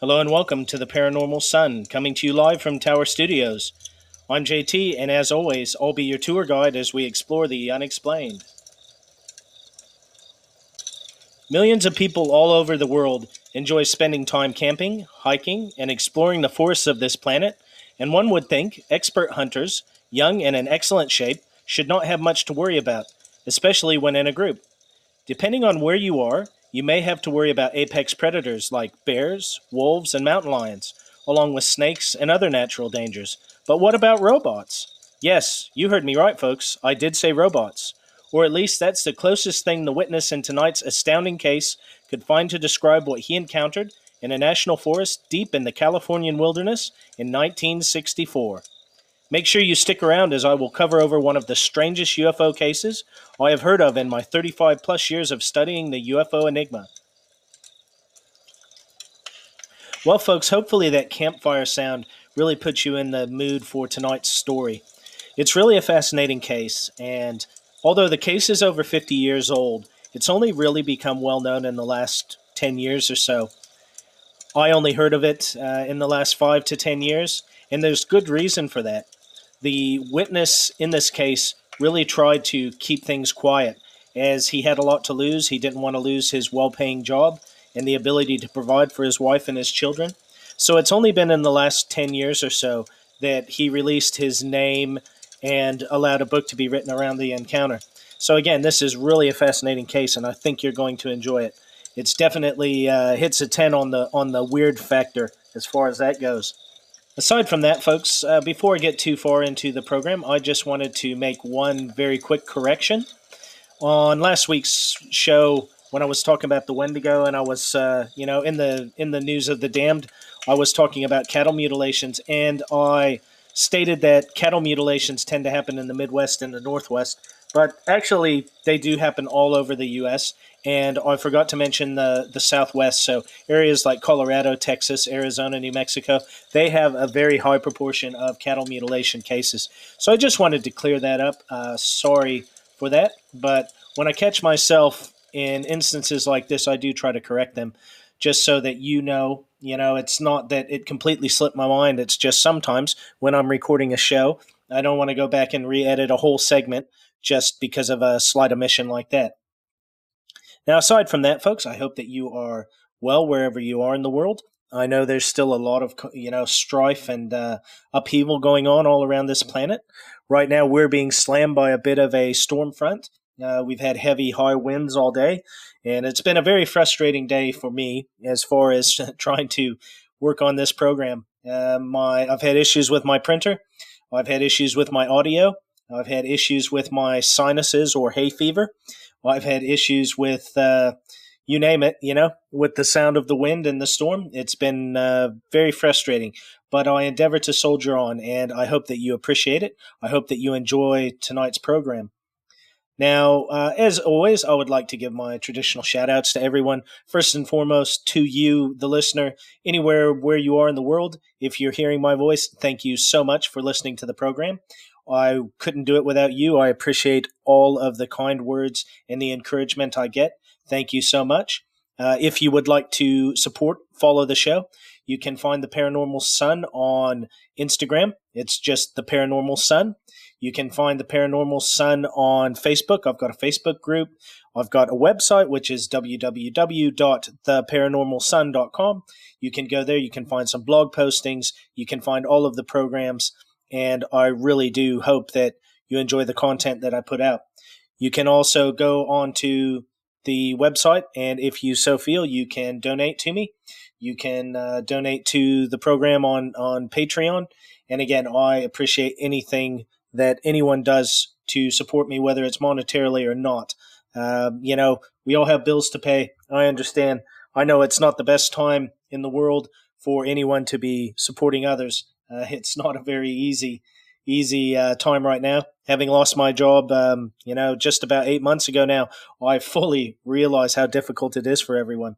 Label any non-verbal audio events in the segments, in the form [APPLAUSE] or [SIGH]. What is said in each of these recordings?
Hello and welcome to the Paranormal Son, coming to you live from Tower Studios. I'm JT, and as always, I'll be your tour guide as we explore the unexplained. Millions of people all over the world enjoy spending time camping, hiking, and exploring the forests of this planet, and one would think expert hunters, young and in excellent shape, should not have much to worry about, especially when in a group. Depending on where you are, you may have to worry about apex predators like bears, wolves, and mountain lions, along with snakes and other natural dangers. But what about robots? Yes, you heard me right, folks. I did say robots. Or at least that's the closest thing the witness in tonight's astounding case could find to describe what he encountered in a national forest deep in the Californian wilderness in 1964. Make sure you stick around as I will cover over one of the strangest UFO cases I have heard of in my 35 plus years of studying the UFO enigma. Well, folks, hopefully that campfire sound really puts you in the mood for tonight's story. It's really a fascinating case, and although the case is over 50 years old, it's only really become well known in the last 10 years or so. I only heard of it uh, in the last five to 10 years, and there's good reason for that the witness in this case really tried to keep things quiet as he had a lot to lose. He didn't want to lose his well paying job and the ability to provide for his wife and his children. So it's only been in the last 10 years or so that he released his name and allowed a book to be written around the encounter. So again, this is really a fascinating case, and I think you're going to enjoy it. It's definitely uh, hits a 10 on the on the weird factor as far as that goes. Aside from that, folks, uh, before I get too far into the program, I just wanted to make one very quick correction. On last week's show, when I was talking about the Wendigo and I was, uh, you know, in the in the news of the damned, I was talking about cattle mutilations, and I stated that cattle mutilations tend to happen in the Midwest and the Northwest, but actually they do happen all over the U.S. And I forgot to mention the, the Southwest. So areas like Colorado, Texas, Arizona, New Mexico, they have a very high proportion of cattle mutilation cases. So I just wanted to clear that up. Uh, sorry for that. But when I catch myself in instances like this, I do try to correct them just so that you know, you know, it's not that it completely slipped my mind. It's just sometimes when I'm recording a show, I don't want to go back and re edit a whole segment just because of a slight omission like that. Now, aside from that, folks, I hope that you are well wherever you are in the world. I know there's still a lot of you know strife and uh, upheaval going on all around this planet. Right now, we're being slammed by a bit of a storm front. Uh, we've had heavy, high winds all day, and it's been a very frustrating day for me as far as [LAUGHS] trying to work on this program. Uh, my I've had issues with my printer. I've had issues with my audio. I've had issues with my sinuses or hay fever. I've had issues with uh, you name it, you know, with the sound of the wind and the storm. It's been uh, very frustrating, but I endeavor to soldier on, and I hope that you appreciate it. I hope that you enjoy tonight's program. Now, uh, as always, I would like to give my traditional shout outs to everyone. First and foremost, to you, the listener, anywhere where you are in the world. If you're hearing my voice, thank you so much for listening to the program. I couldn't do it without you. I appreciate all of the kind words and the encouragement I get. Thank you so much. Uh, if you would like to support, follow the show, you can find the Paranormal Son on Instagram. It's just the Paranormal Son. You can find the Paranormal Son on Facebook. I've got a Facebook group. I've got a website, which is www.theparanormalson.com. You can go there. You can find some blog postings. You can find all of the programs and I really do hope that you enjoy the content that I put out. You can also go on to the website, and if you so feel, you can donate to me. You can uh, donate to the program on on Patreon. And again, I appreciate anything that anyone does to support me, whether it's monetarily or not. Uh, you know, we all have bills to pay. I understand. I know it's not the best time in the world for anyone to be supporting others. Uh, [LAUGHS] it's not a very easy easy uh, time right now. Having lost my job, um, you know, just about eight months ago now, I fully realize how difficult it is for everyone.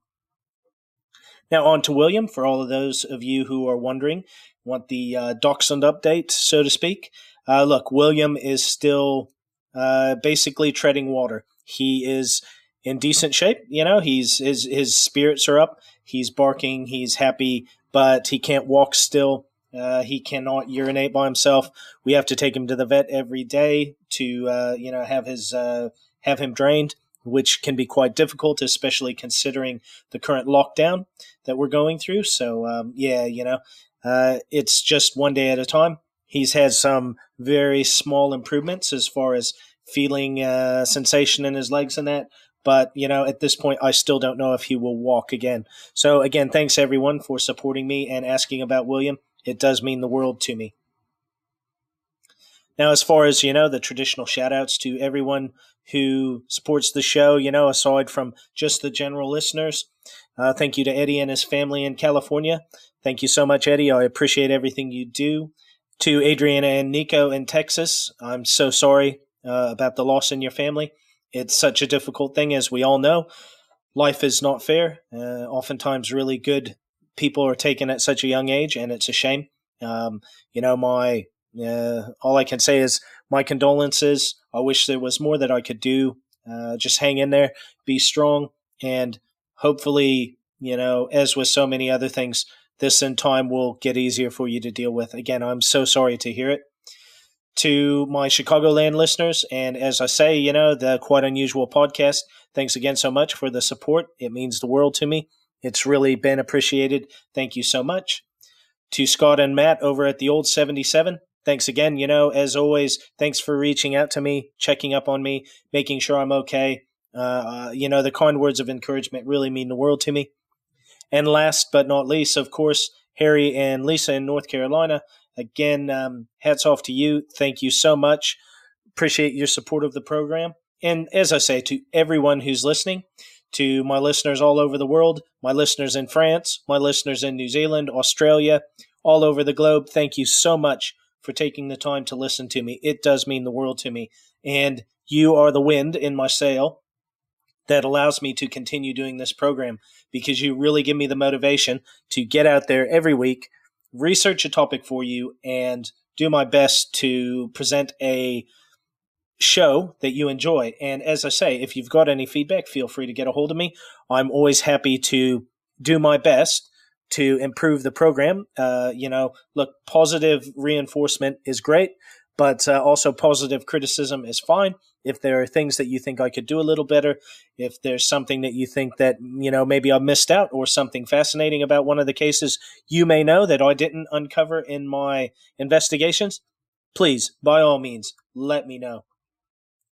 Now, on to William. For all of those of you who are wondering, want the uh, Dachshund update, so to speak. Uh, look, William is still uh, basically treading water. He is in decent shape. You know, he's his his spirits are up. He's barking. He's happy, but he can't walk still. Uh, he cannot urinate by himself. We have to take him to the vet every day to, uh, you know, have his uh, have him drained, which can be quite difficult, especially considering the current lockdown that we're going through. So, um, yeah, you know, uh, it's just one day at a time. He's had some very small improvements as far as feeling uh, sensation in his legs and that. But, you know, at this point, I still don't know if he will walk again. So, again, thanks everyone for supporting me and asking about William. It does mean the world to me. Now, as far as, you know, the traditional shout outs to everyone who supports the show, you know, aside from just the general listeners, uh, thank you to Eddie and his family in California. Thank you so much, Eddie. I appreciate everything you do. To Adriana and Nico in Texas, I'm so sorry uh, about the loss in your family. It's such a difficult thing, as we all know. Life is not fair. Uh, oftentimes, really good people are taken at such a young age, and it's a shame. Um, you know, my uh, all I can say is my condolences. I wish there was more that I could do. Uh, just hang in there, be strong, and hopefully, you know, as with so many other things, this in time will get easier for you to deal with. Again, I'm so sorry to hear it to my Chicagoland listeners. And as I say, you know, the Quite Unusual podcast, thanks again so much for the support. It means the world to me. It's really been appreciated. Thank you so much. To Scott and Matt over at the Old 77, thanks again. You know, as always, thanks for reaching out to me, checking up on me, making sure I'm okay. Uh, uh you know, the kind words of encouragement really mean the world to me. And last but not least, of course, Harry and Lisa in North Carolina. Again, um, hats off to you. Thank you so much. Appreciate your support of the program. And as I say, to everyone who's listening, to my listeners all over the world, my listeners in France, my listeners in New Zealand, Australia, all over the globe, thank you so much for taking the time to listen to me. It does mean the world to me. And you are the wind in my sail that allows me to continue doing this program because you really give me the motivation to get out there every week research a topic for you and do my best to present a show that you enjoy. And as I say, if you've got any feedback, feel free to get a hold of me. I'm always happy to do my best to improve the program. Uh, you know, look, positive reinforcement is great, but uh, also positive criticism is fine if there are things that you think I could do a little better, if there's something that you think that, you know, maybe I missed out or something fascinating about one of the cases you may know that I didn't uncover in my investigations, please, by all means, let me know.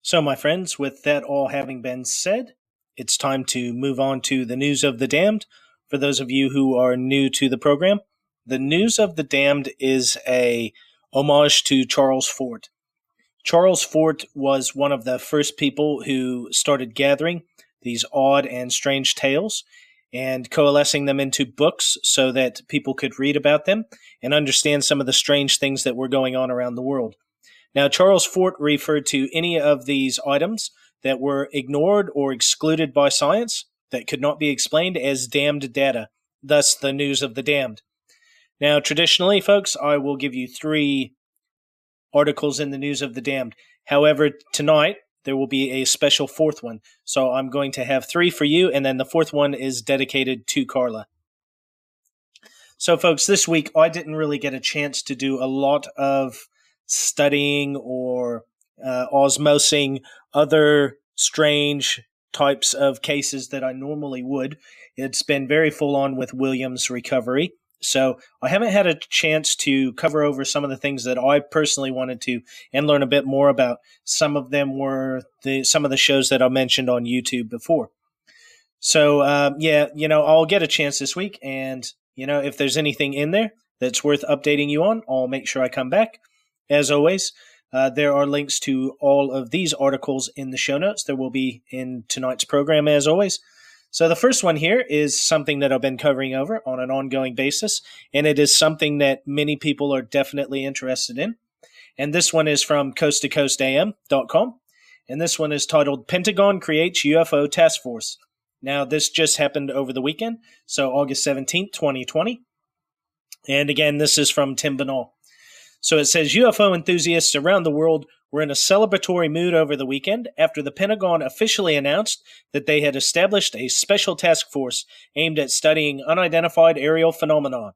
So, my friends, with that all having been said, it's time to move on to the news of the damned. For those of you who are new to the program, the news of the damned is a homage to Charles Fort. Charles Fort was one of the first people who started gathering these odd and strange tales and coalescing them into books so that people could read about them and understand some of the strange things that were going on around the world. Now, Charles Fort referred to any of these items that were ignored or excluded by science that could not be explained as damned data, thus, the news of the damned. Now, traditionally, folks, I will give you three articles in the News of the Damned. However, tonight there will be a special fourth one. So I'm going to have three for you, and then the fourth one is dedicated to Karla. So, folks, this week I didn't really get a chance to do a lot of studying or uh, osmosing other strange types of cases that I normally would. It's been very full on with Williams' recovery. So I haven't had a chance to cover over some of the things that I personally wanted to and learn a bit more about. Some of them were the some of the shows that I mentioned on YouTube before. So um, yeah, you know, I'll get a chance this week, and you know, if there's anything in there that's worth updating you on, I'll make sure I come back. As always, uh, there are links to all of these articles in the show notes. There will be in tonight's program, as always. So the first one here is something that I've been covering over on an ongoing basis, and it is something that many people are definitely interested in. And this one is from coasttocoastam.com. And this one is titled Pentagon Creates UFO Task Force. Now, this just happened over the weekend, so August 17th, 2020. And again, this is from Tim Binnall. So it says UFO enthusiasts around the world were in a celebratory mood over the weekend after the Pentagon officially announced that they had established a special task force aimed at studying unidentified aerial phenomena.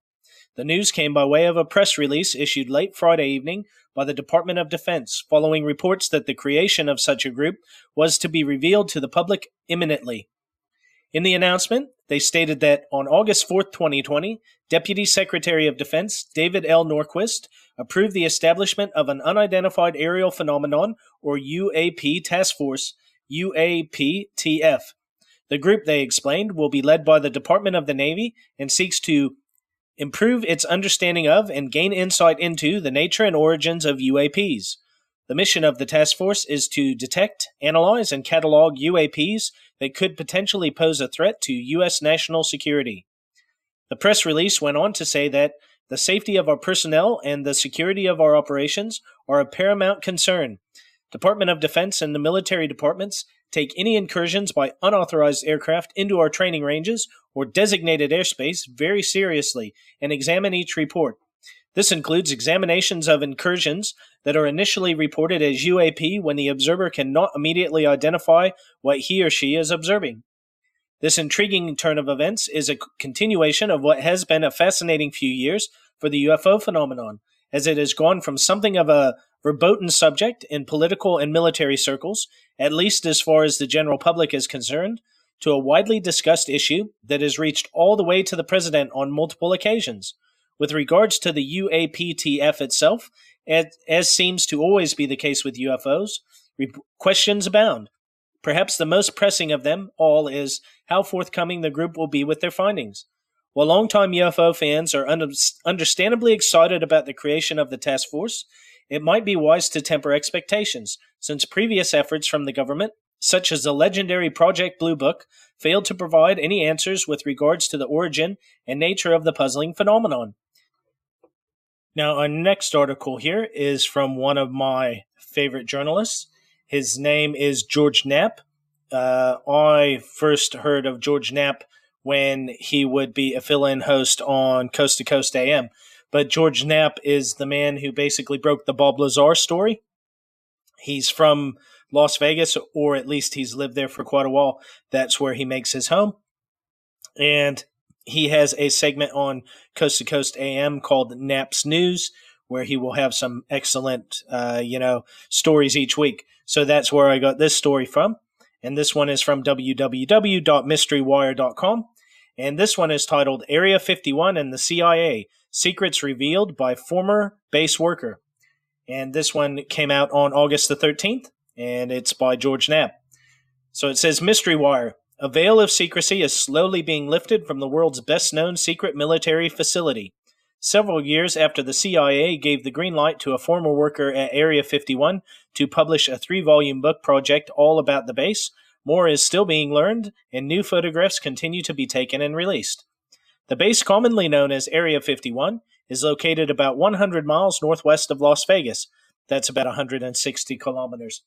The news came by way of a press release issued late Friday evening by the Department of Defense, following reports that the creation of such a group was to be revealed to the public imminently. In the announcement, they stated that on August 4, 2020, Deputy Secretary of Defense David L. Norquist approved the establishment of an Unidentified Aerial Phenomenon, or UAP Task Force, UAPTF. The group, they explained, will be led by the Department of the Navy and seeks to improve its understanding of and gain insight into the nature and origins of UAPs. The mission of the task force is to detect, analyze, and catalog UAPs that could potentially pose a threat to U.S. national security. The press release went on to say that the safety of our personnel and the security of our operations are a paramount concern. Department of Defense and the military departments take any incursions by unauthorized aircraft into our training ranges or designated airspace very seriously and examine each report. This includes examinations of incursions that are initially reported as UAP when the observer cannot immediately identify what he or she is observing. This intriguing turn of events is a continuation of what has been a fascinating few years for the UFO phenomenon, as it has gone from something of a verboten subject in political and military circles, at least as far as the general public is concerned, to a widely discussed issue that has reached all the way to the president on multiple occasions. With regards to the UAPTF itself, as seems to always be the case with UFOs, questions abound. Perhaps the most pressing of them all is how forthcoming the group will be with their findings. While longtime UFO fans are un- understandably excited about the creation of the task force, it might be wise to temper expectations, since previous efforts from the government such as the legendary Project Blue Book, failed to provide any answers with regards to the origin and nature of the puzzling phenomenon. Now, our next article here is from one of my favorite journalists. His name is George Knapp. Uh, I first heard of George Knapp when he would be a fill in host on Coast to Coast AM. But George Knapp is the man who basically broke the Bob Lazar story. He's from Las Vegas, or at least he's lived there for quite a while. That's where he makes his home. And he has a segment on Coast to Coast AM called Knapp's News, where he will have some excellent, uh, you know, stories each week. So that's where I got this story from. And this one is from www.mysterywire.com. And this one is titled Area 51 and the CIA Secrets Revealed by Former Base Worker. And this one came out on August the 13th and it's by George Knapp. So it says Mystery Wire. A veil of secrecy is slowly being lifted from the world's best known secret military facility. Several years after the CIA gave the green light to a former worker at Area 51 to publish a three volume book project all about the base, more is still being learned, and new photographs continue to be taken and released. The base, commonly known as Area 51, is located about 100 miles northwest of Las Vegas. That's about 160 kilometers.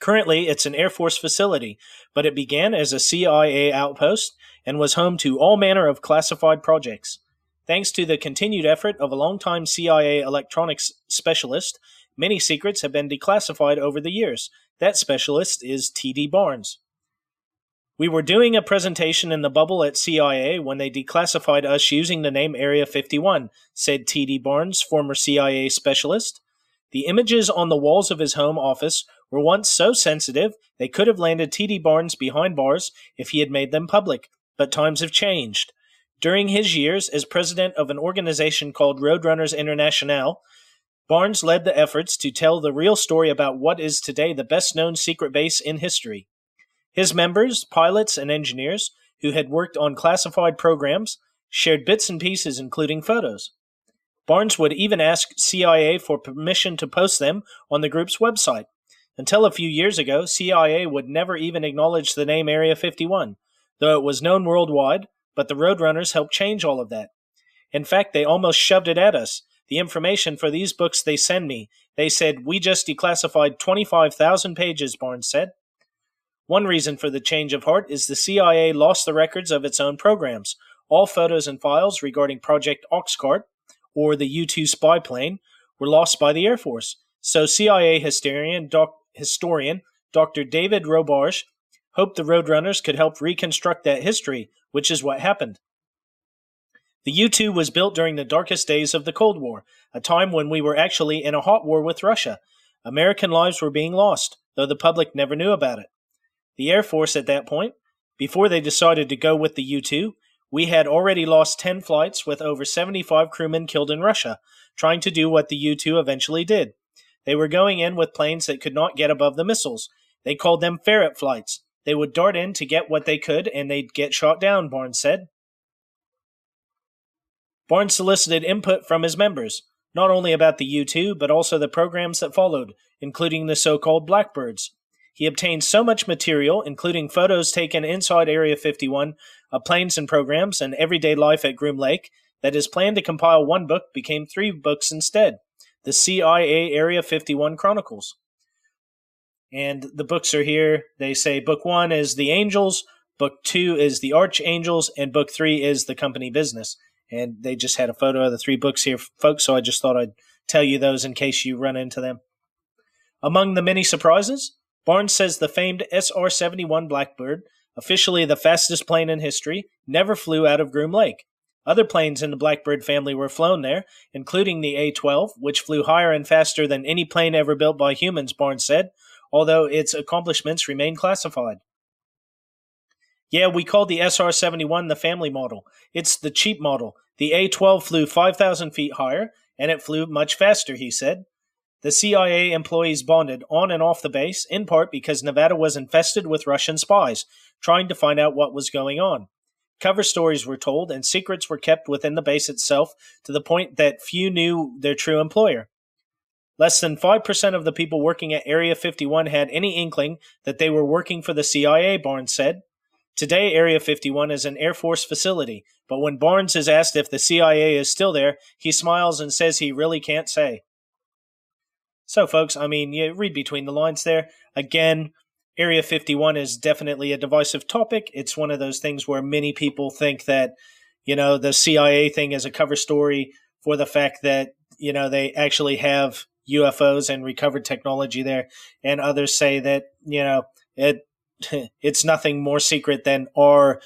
Currently, it's an Air Force facility, but it began as a CIA outpost and was home to all manner of classified projects. Thanks to the continued effort of a longtime CIA electronics specialist, many secrets have been declassified over the years. That specialist is T.D. Barnes. We were doing a presentation in the bubble at CIA when they declassified us using the name Area 51, said T.D. Barnes, former CIA specialist. The images on the walls of his home office were once so sensitive they could have landed T.D. Barnes behind bars if he had made them public, but times have changed. During his years as president of an organization called Roadrunners International, Barnes led the efforts to tell the real story about what is today the best known secret base in history. His members, pilots, and engineers who had worked on classified programs shared bits and pieces, including photos. Barnes would even ask CIA for permission to post them on the group's website. Until a few years ago, CIA would never even acknowledge the name Area 51, though it was known worldwide, but the Roadrunners helped change all of that. In fact, they almost shoved it at us. The information for these books they send me, they said, we just declassified 25,000 pages, Barnes said. One reason for the change of heart is the CIA lost the records of its own programs. All photos and files regarding Project Oxcart, or the U 2 spy plane, were lost by the Air Force. So CIA historian, doc, historian Dr. David Robarge hoped the Roadrunners could help reconstruct that history, which is what happened. The U 2 was built during the darkest days of the Cold War, a time when we were actually in a hot war with Russia. American lives were being lost, though the public never knew about it. The Air Force at that point, before they decided to go with the U 2, we had already lost 10 flights with over 75 crewmen killed in Russia, trying to do what the U 2 eventually did. They were going in with planes that could not get above the missiles. They called them ferret flights. They would dart in to get what they could, and they'd get shot down, Barnes said. Barnes solicited input from his members, not only about the U 2, but also the programs that followed, including the so called Blackbirds. He obtained so much material, including photos taken inside Area 51 of planes and programs and everyday life at Groom Lake, that his plan to compile one book became three books instead the CIA Area 51 Chronicles. And the books are here. They say book one is The Angels, book two is The Archangels, and book three is The Company Business. And they just had a photo of the three books here, folks, so I just thought I'd tell you those in case you run into them. Among the many surprises, Barnes says the famed SR 71 Blackbird, officially the fastest plane in history, never flew out of Groom Lake. Other planes in the Blackbird family were flown there, including the A 12, which flew higher and faster than any plane ever built by humans, Barnes said, although its accomplishments remain classified. Yeah, we called the SR 71 the family model. It's the cheap model. The A 12 flew 5,000 feet higher, and it flew much faster, he said. The CIA employees bonded on and off the base, in part because Nevada was infested with Russian spies, trying to find out what was going on. Cover stories were told, and secrets were kept within the base itself to the point that few knew their true employer. Less than 5% of the people working at Area 51 had any inkling that they were working for the CIA, Barnes said. Today, Area 51 is an Air Force facility, but when Barnes is asked if the CIA is still there, he smiles and says he really can't say. So, folks, I mean, you read between the lines there. Again, Area 51 is definitely a divisive topic. It's one of those things where many people think that, you know, the CIA thing is a cover story for the fact that, you know, they actually have UFOs and recovered technology there. And others say that, you know, it [LAUGHS] it's nothing more secret than our,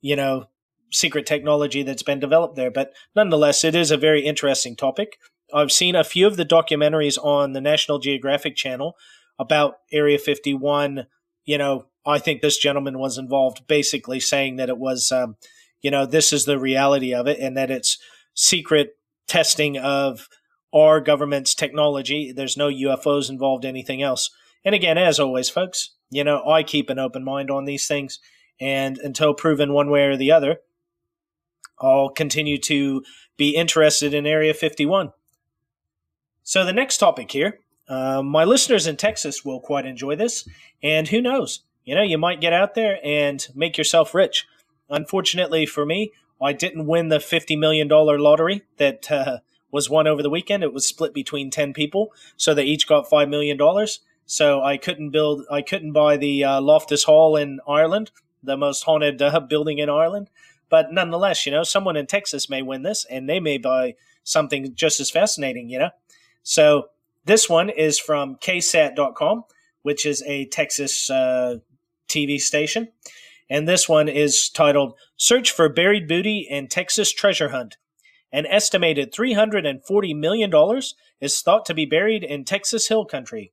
you know, secret technology that's been developed there. But nonetheless, it is a very interesting topic. I've seen a few of the documentaries on the National Geographic Channel about Area 51. You know, I think this gentleman was involved, basically saying that it was, um, you know, this is the reality of it, and that it's secret testing of our government's technology. There's no UFOs involved, anything else. And again, as always, folks, you know, I keep an open mind on these things, and until proven one way or the other, I'll continue to be interested in Area 51. So, the next topic here, uh, my listeners in Texas will quite enjoy this. And who knows? You know, you might get out there and make yourself rich. Unfortunately for me, I didn't win the $50 million lottery that uh, was won over the weekend. It was split between 10 people, so they each got $5 million. So I couldn't build, I couldn't buy the uh, Loftus Hall in Ireland, the most haunted uh, building in Ireland. But nonetheless, you know, someone in Texas may win this and they may buy something just as fascinating, you know? So this one is from ksat.com, which is a Texas uh, TV station. And this one is titled Search for Buried Booty and Texas Treasure Hunt. An estimated $340 million is thought to be buried in Texas Hill Country.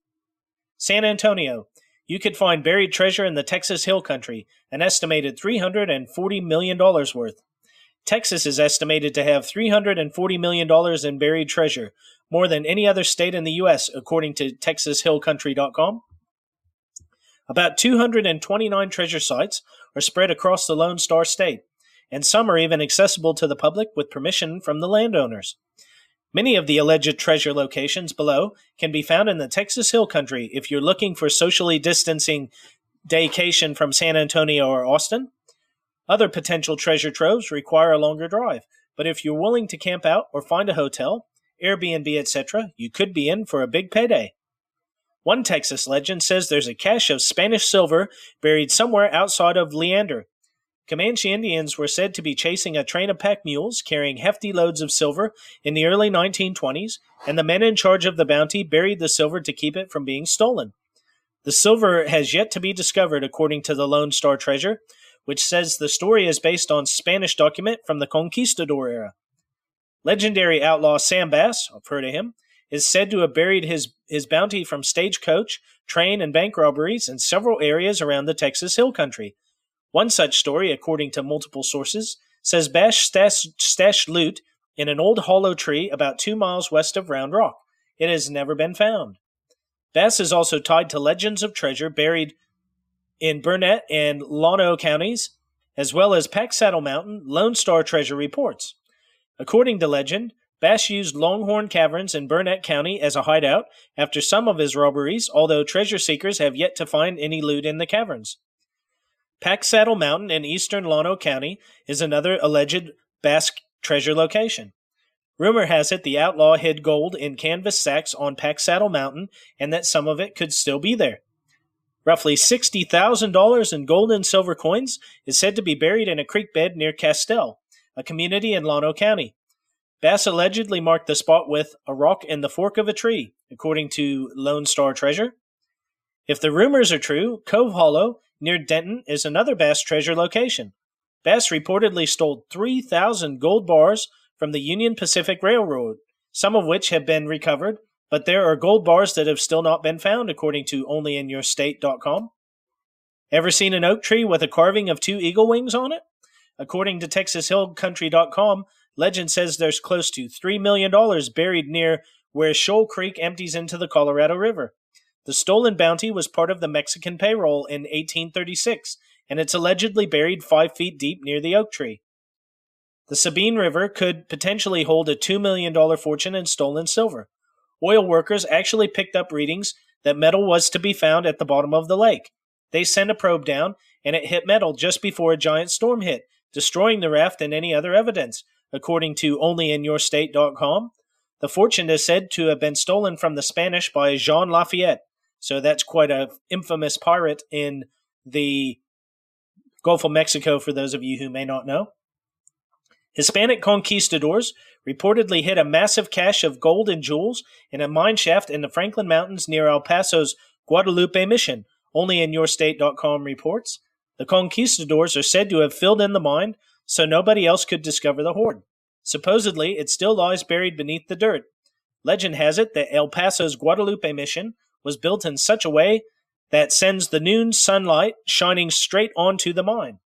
San Antonio. You could find buried treasure in the Texas Hill Country, an estimated $340 million worth. Texas is estimated to have $340 million in buried treasure, more than any other state in the U.S., according to TexasHillCountry.com. About 229 treasure sites are spread across the Lone Star State, and some are even accessible to the public with permission from the landowners. Many of the alleged treasure locations below can be found in the Texas Hill Country if you're looking for socially distancing daycation from San Antonio or Austin. Other potential treasure troves require a longer drive, but if you're willing to camp out or find a hotel, Airbnb, etc., you could be in for a big payday. One Texas legend says there's a cache of Spanish silver buried somewhere outside of Leander. Comanche Indians were said to be chasing a train of pack mules carrying hefty loads of silver in the early 1920s, and the men in charge of the bounty buried the silver to keep it from being stolen. The silver has yet to be discovered, according to the Lone Star Treasure, which says the story is based on Spanish document from the conquistador era. Legendary outlaw Sam Bass, I've heard of him, is said to have buried his, his bounty from stagecoach, train, and bank robberies in several areas around the Texas Hill Country, one such story, according to multiple sources, says Bass stashed loot in an old hollow tree about two miles west of Round Rock. It has never been found. Bass is also tied to legends of treasure buried in Burnet and Llano counties, as well as Pack Saddle Mountain Lone Star treasure reports. According to legend, Bass used Longhorn Caverns in Burnet County as a hideout after some of his robberies, although treasure seekers have yet to find any loot in the caverns. Pack Saddle Mountain in eastern Llano County is another alleged Basque treasure location. Rumor has it the outlaw hid gold in canvas sacks on Pack Saddle Mountain and that some of it could still be there. Roughly $60,000 in gold and silver coins is said to be buried in a creek bed near Castell, a community in Llano County. Bass allegedly marked the spot with a rock in the fork of a tree, according to Lone Star Treasure. If the rumors are true, Cove Hollow near Denton is another Bass treasure location. Bass reportedly stole 3,000 gold bars from the Union Pacific Railroad, some of which have been recovered, but there are gold bars that have still not been found, according to onlyinyourstate.com. Ever seen an oak tree with a carving of two eagle wings on it? According to TexasHillCountry.com, legend says there's close to $3 million buried near where Shoal Creek empties into the Colorado River. The stolen bounty was part of the Mexican payroll in 1836, and it's allegedly buried five feet deep near the oak tree. The Sabine River could potentially hold a $2 million fortune in stolen silver. Oil workers actually picked up readings that metal was to be found at the bottom of the lake. They sent a probe down, and it hit metal just before a giant storm hit, destroying the raft and any other evidence, according to onlyinyourstate.com. The fortune is said to have been stolen from the Spanish by Jean Lafayette, so that's quite a infamous pirate in the Gulf of Mexico for those of you who may not know. Hispanic conquistadors reportedly hid a massive cache of gold and jewels in a mine shaft in the Franklin Mountains near El Paso's Guadalupe Mission, onlyinyourstate.com reports. The conquistadors are said to have filled in the mine so nobody else could discover the hoard. Supposedly, it still lies buried beneath the dirt. Legend has it that El Paso's Guadalupe Mission was built in such a way that sends the noon sunlight shining straight onto the mine.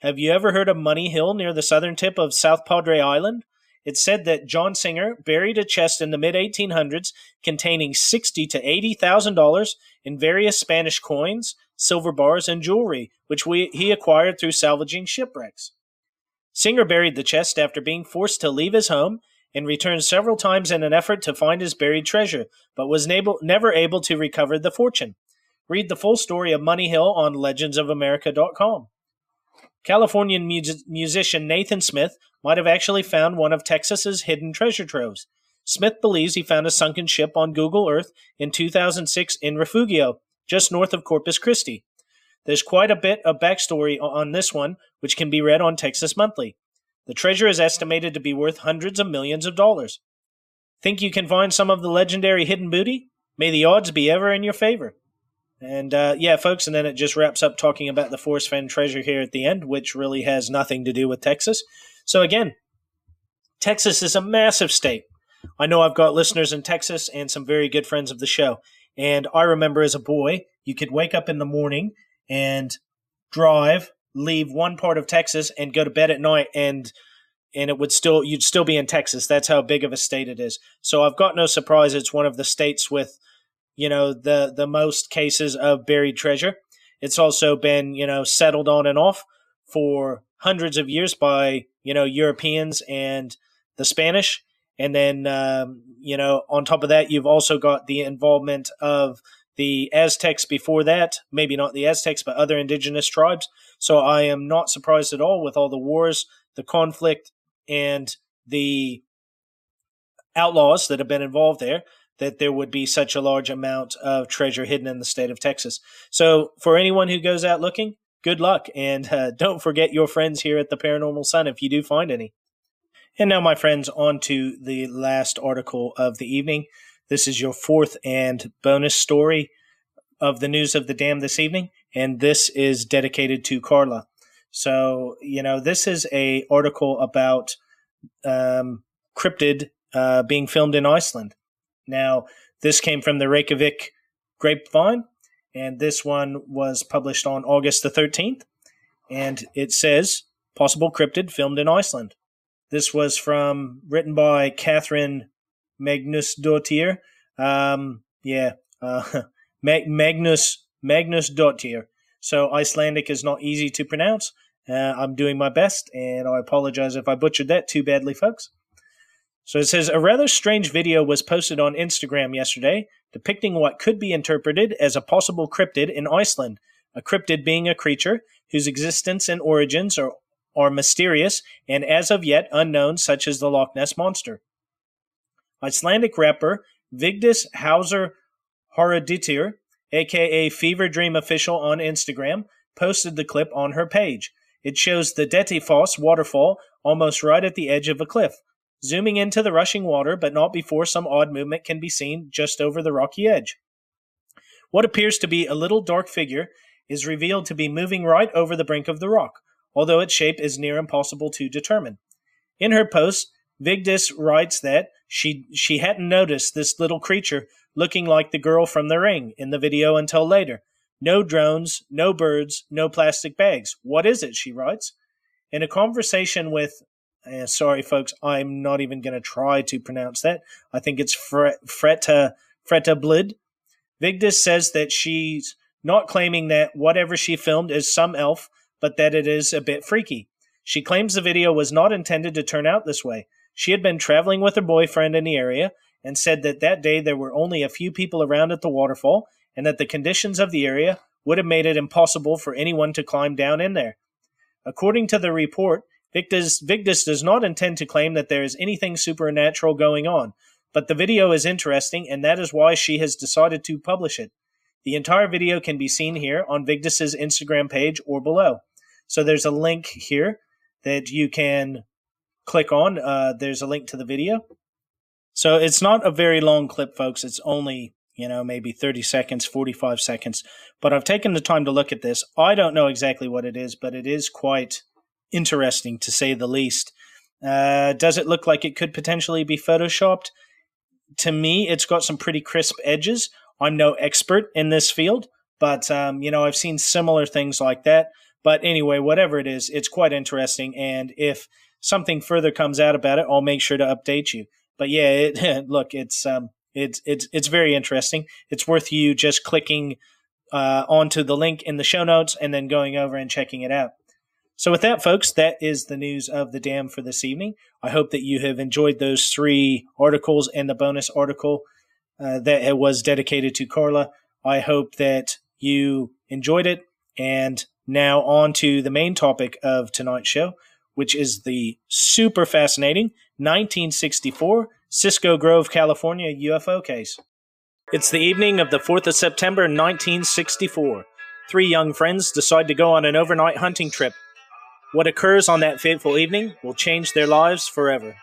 Have you ever heard of Money Hill near the southern tip of South Padre Island? It's said that John Singer buried a chest in the mid 1800s containing sixty to eighty thousand dollars in various Spanish coins, silver bars, and jewelry, which we, he acquired through salvaging shipwrecks. Singer buried the chest after being forced to leave his home and returned several times in an effort to find his buried treasure, but was able, never able to recover the fortune. Read the full story of Money Hill on legendsofamerica.com. Californian musician Nathan Smith might have actually found one of Texas's hidden treasure troves. Smith believes he found a sunken ship on Google Earth in 2006 in Refugio, just north of Corpus Christi. There's quite a bit of backstory on this one, which can be read on Texas Monthly. The treasure is estimated to be worth hundreds of millions of dollars. Think you can find some of the legendary hidden booty? May the odds be ever in your favor. And uh, yeah, folks, and then it just wraps up talking about the Forrest Fenn treasure here at the end, which really has nothing to do with Texas. So again, Texas is a massive state. I know I've got listeners in Texas and some very good friends of the show. And I remember as a boy, you could wake up in the morning and drive leave one part of Texas and go to bed at night and and it would still you'd still be in Texas. That's how big of a state it is. So I've got no surprise it's one of the states with you know the the most cases of buried treasure. It's also been, you know, settled on and off for hundreds of years by, you know, Europeans and the Spanish. And then, um, you know, on top of that, you've also got the involvement of the Aztecs before that, maybe not the Aztecs, but other indigenous tribes. So I am not surprised at all with all the wars, the conflict, and the outlaws that have been involved there that there would be such a large amount of treasure hidden in the state of Texas. So for anyone who goes out looking, good luck. And uh, [LAUGHS] don't forget your friends here at the Paranormal Son if you do find any. And now, my friends, on to the last article of the evening. This is your fourth and bonus story of the news of the damned this evening, and this is dedicated to Karla. So, you know, this is a article about um, cryptid uh, being filmed in Iceland. Now, this came from the Reykjavik Grapevine, and this one was published on August the 13th. And it says possible cryptid filmed in Iceland. This was from written by Catherine Magnusdottir. Um, yeah, uh, [LAUGHS] Magnus Magnusdottir. So Icelandic is not easy to pronounce. Uh, I'm doing my best, and I apologize if I butchered that too badly, folks. So it says a rather strange video was posted on Instagram yesterday depicting what could be interpreted as a possible cryptid in Iceland. A cryptid being a creature whose existence and origins are, are mysterious and as of yet unknown, such as the Loch Ness Monster. Icelandic rapper Vigdis Howser Haraldsdóttir, aka Fever Dream Official on Instagram, posted the clip on her page. It shows the Dettifoss waterfall almost right at the edge of a cliff zooming into the rushing water, but not before some odd movement can be seen just over the rocky edge. What appears to be a little dark figure is revealed to be moving right over the brink of the rock, although its shape is near impossible to determine. In her post, Vigdis writes that she she hadn't noticed this little creature looking like the girl from the ring in the video until later. No drones, no birds, no plastic bags. What is it? she writes. In a conversation with uh, sorry, folks, I'm not even going to try to pronounce that. I think it's Fre- Freta Freta Blid. Vigdis says that she's not claiming that whatever she filmed is some elf, but that it is a bit freaky. She claims the video was not intended to turn out this way. She had been traveling with her boyfriend in the area and said that that day there were only a few people around at the waterfall and that the conditions of the area would have made it impossible for anyone to climb down in there. According to the report, Vigdis, Vigdis does not intend to claim that there is anything supernatural going on, but the video is interesting, and that is why she has decided to publish it. The entire video can be seen here on Vigdis's Instagram page or below. So there's a link here that you can click on. Uh, there's a link to the video. So it's not a very long clip, folks. It's only, you know, maybe 30 seconds, 45 seconds. But I've taken the time to look at this. I don't know exactly what it is, but it is quite interesting to say the least. Uh, does it look like it could potentially be photoshopped? To me, it's got some pretty crisp edges. I'm no expert in this field, but um, you know I've seen similar things like that. But anyway, whatever it is, it's quite interesting. And if something further comes out about it, I'll make sure to update you. But yeah, it, [LAUGHS] look, it's um, it's it's it's very interesting. It's worth you just clicking uh, onto the link in the show notes and then going over and checking it out. So, with that, folks, that is the news of the damned for this evening. I hope that you have enjoyed those three articles and the bonus article uh, that was dedicated to Karla. I hope that you enjoyed it. And now, on to the main topic of tonight's show, which is the super fascinating 1964 Cisco Grove, California UFO case. It's the evening of the 4th of September 1964. Three young friends decide to go on an overnight hunting trip what occurs on that fateful evening will change their lives forever.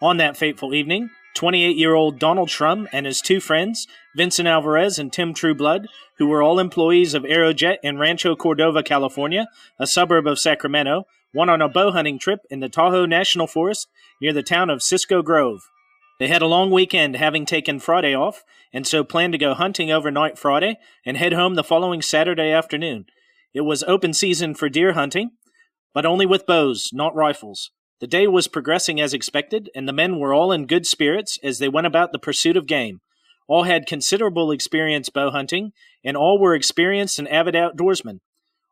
On that fateful evening, 28 year old Donald Shrum and his two friends, Vincent Alvarez and Tim Trueblood, who were all employees of Aerojet in Rancho Cordova, California, a suburb of Sacramento, went on a bow hunting trip in the Tahoe National Forest near the town of Cisco Grove. They had a long weekend having taken Friday off, and so planned to go hunting overnight Friday and head home the following Saturday afternoon, it was open season for deer hunting, but only with bows, not rifles. The day was progressing as expected, and the men were all in good spirits as they went about the pursuit of game. All had considerable experience bow hunting, and all were experienced and avid outdoorsmen.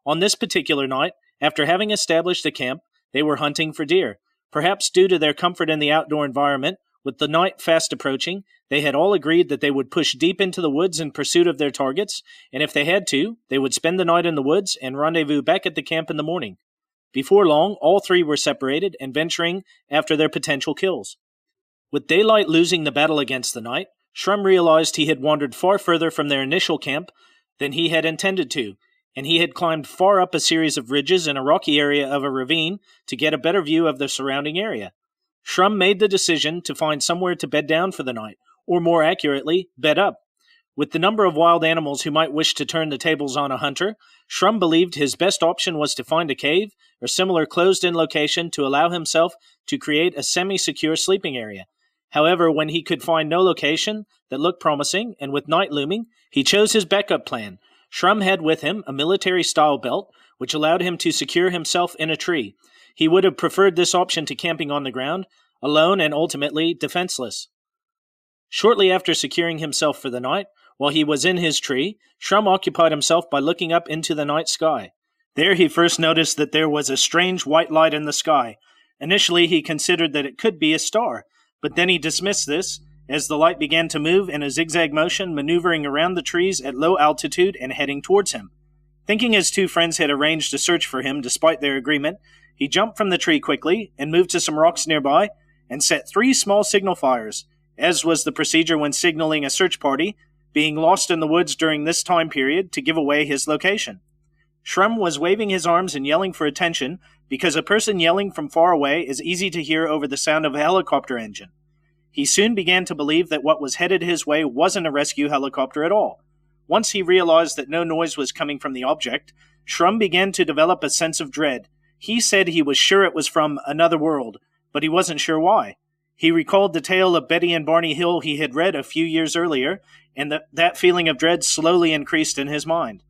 On this particular night, after having established a camp, they were hunting for deer. Perhaps due to their comfort in the outdoor environment, with the night fast approaching, they had all agreed that they would push deep into the woods in pursuit of their targets, and if they had to, they would spend the night in the woods and rendezvous back at the camp in the morning. Before long, all three were separated and venturing after their potential kills. With daylight losing the battle against the night, Shrum realized he had wandered far further from their initial camp than he had intended to, and he had climbed far up a series of ridges in a rocky area of a ravine to get a better view of the surrounding area. Shrum made the decision to find somewhere to bed down for the night, or more accurately, bed up. With the number of wild animals who might wish to turn the tables on a hunter, Shrum believed his best option was to find a cave or similar closed in location to allow himself to create a semi secure sleeping area. However, when he could find no location that looked promising, and with night looming, he chose his backup plan. Shrum had with him a military style belt, which allowed him to secure himself in a tree. He would have preferred this option to camping on the ground, alone and ultimately defenseless. Shortly after securing himself for the night, while he was in his tree, Shrum occupied himself by looking up into the night sky. There he first noticed that there was a strange white light in the sky. Initially, he considered that it could be a star, but then he dismissed this as the light began to move in a zigzag motion, maneuvering around the trees at low altitude and heading towards him. Thinking his two friends had arranged a search for him despite their agreement, he jumped from the tree quickly and moved to some rocks nearby and set three small signal fires, as was the procedure when signaling a search party being lost in the woods during this time period to give away his location. Shrum was waving his arms and yelling for attention because a person yelling from far away is easy to hear over the sound of a helicopter engine. He soon began to believe that what was headed his way wasn't a rescue helicopter at all. Once he realized that no noise was coming from the object, Shrum began to develop a sense of dread. He said he was sure it was from another world, but he wasn't sure why. He recalled the tale of Betty and Barney Hill he had read a few years earlier, and that, that feeling of dread slowly increased in his mind.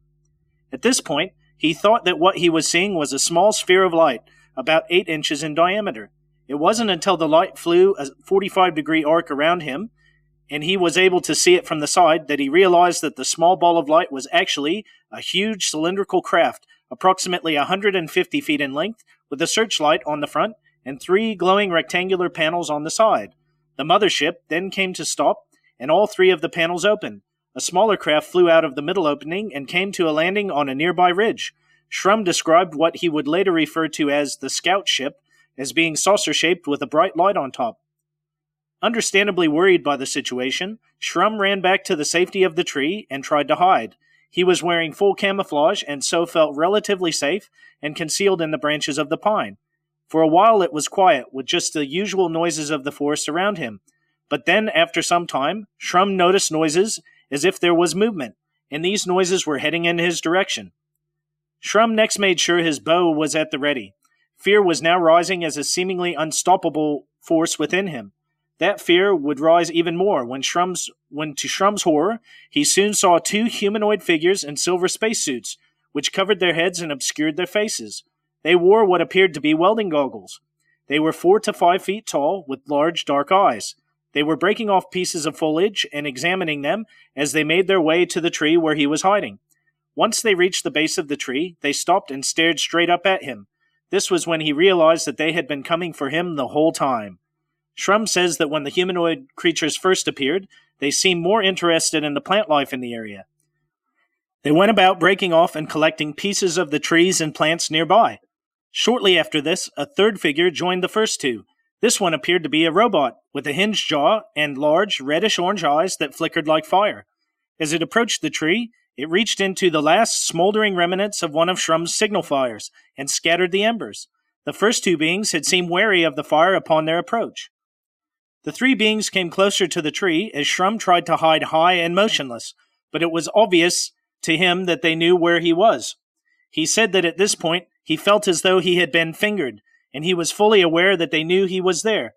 At this point, he thought that what he was seeing was a small sphere of light, about eight inches in diameter. It wasn't until the light flew a 45 degree arc around him and he was able to see it from the side that he realized that the small ball of light was actually a huge cylindrical craft, approximately 150 feet in length, with a searchlight on the front and three glowing rectangular panels on the side. The mothership then came to stop and all three of the panels opened. A smaller craft flew out of the middle opening and came to a landing on a nearby ridge. Shrum described what he would later refer to as the scout ship as being saucer shaped with a bright light on top. Understandably worried by the situation, Shrum ran back to the safety of the tree and tried to hide. He was wearing full camouflage and so felt relatively safe and concealed in the branches of the pine. For a while it was quiet, with just the usual noises of the forest around him, but then, after some time, Shrum noticed noises as if there was movement, and these noises were heading in his direction. Shrum next made sure his bow was at the ready. Fear was now rising as a seemingly unstoppable force within him. That fear would rise even more when Shrum's when to Shrum's horror, he soon saw two humanoid figures in silver spacesuits, which covered their heads and obscured their faces. They wore what appeared to be welding goggles. They were four to five feet tall, with large dark eyes. They were breaking off pieces of foliage and examining them as they made their way to the tree where he was hiding. Once they reached the base of the tree, they stopped and stared straight up at him. This was when he realized that they had been coming for him the whole time. Shrum says that when the humanoid creatures first appeared, they seemed more interested in the plant life in the area. They went about breaking off and collecting pieces of the trees and plants nearby. Shortly after this, a third figure joined the first two, this one appeared to be a robot, with a hinged jaw and large, reddish orange eyes that flickered like fire. As it approached the tree, it reached into the last smoldering remnants of one of Shrum's signal fires and scattered the embers. The first two beings had seemed wary of the fire upon their approach. The three beings came closer to the tree as Shrum tried to hide high and motionless, but it was obvious to him that they knew where he was. He said that at this point he felt as though he had been fingered, and he was fully aware that they knew he was there.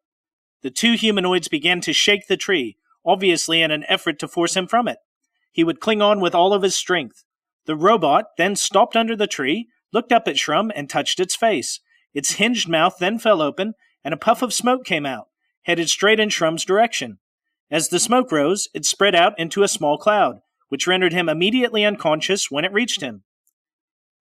The two humanoids began to shake the tree, obviously in an effort to force him from it. He would cling on with all of his strength. The robot then stopped under the tree, looked up at Shrum, and touched its face. Its hinged mouth then fell open, and a puff of smoke came out, headed straight in Shrum's direction. As the smoke rose, it spread out into a small cloud, which rendered him immediately unconscious when it reached him.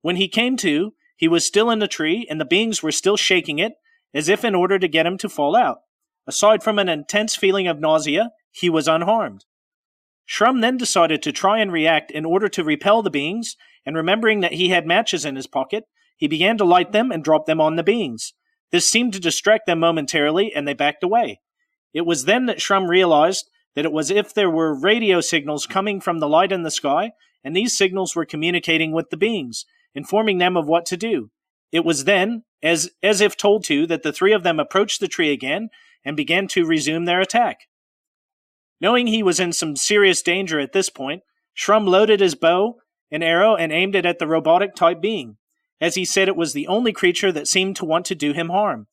When he came to, he was still in the tree, and the beings were still shaking it, as if in order to get him to fall out. Aside from an intense feeling of nausea, he was unharmed. Shrum then decided to try and react in order to repel the beings, and remembering that he had matches in his pocket, he began to light them and drop them on the beings. This seemed to distract them momentarily, and they backed away. It was then that Shrum realized that it was if there were radio signals coming from the light in the sky, and these signals were communicating with the beings, informing them of what to do. It was then, as, as if told to, that the three of them approached the tree again and began to resume their attack. Knowing he was in some serious danger at this point, Shrum loaded his bow and arrow and aimed it at the robotic type being, as he said it was the only creature that seemed to want to do him harm.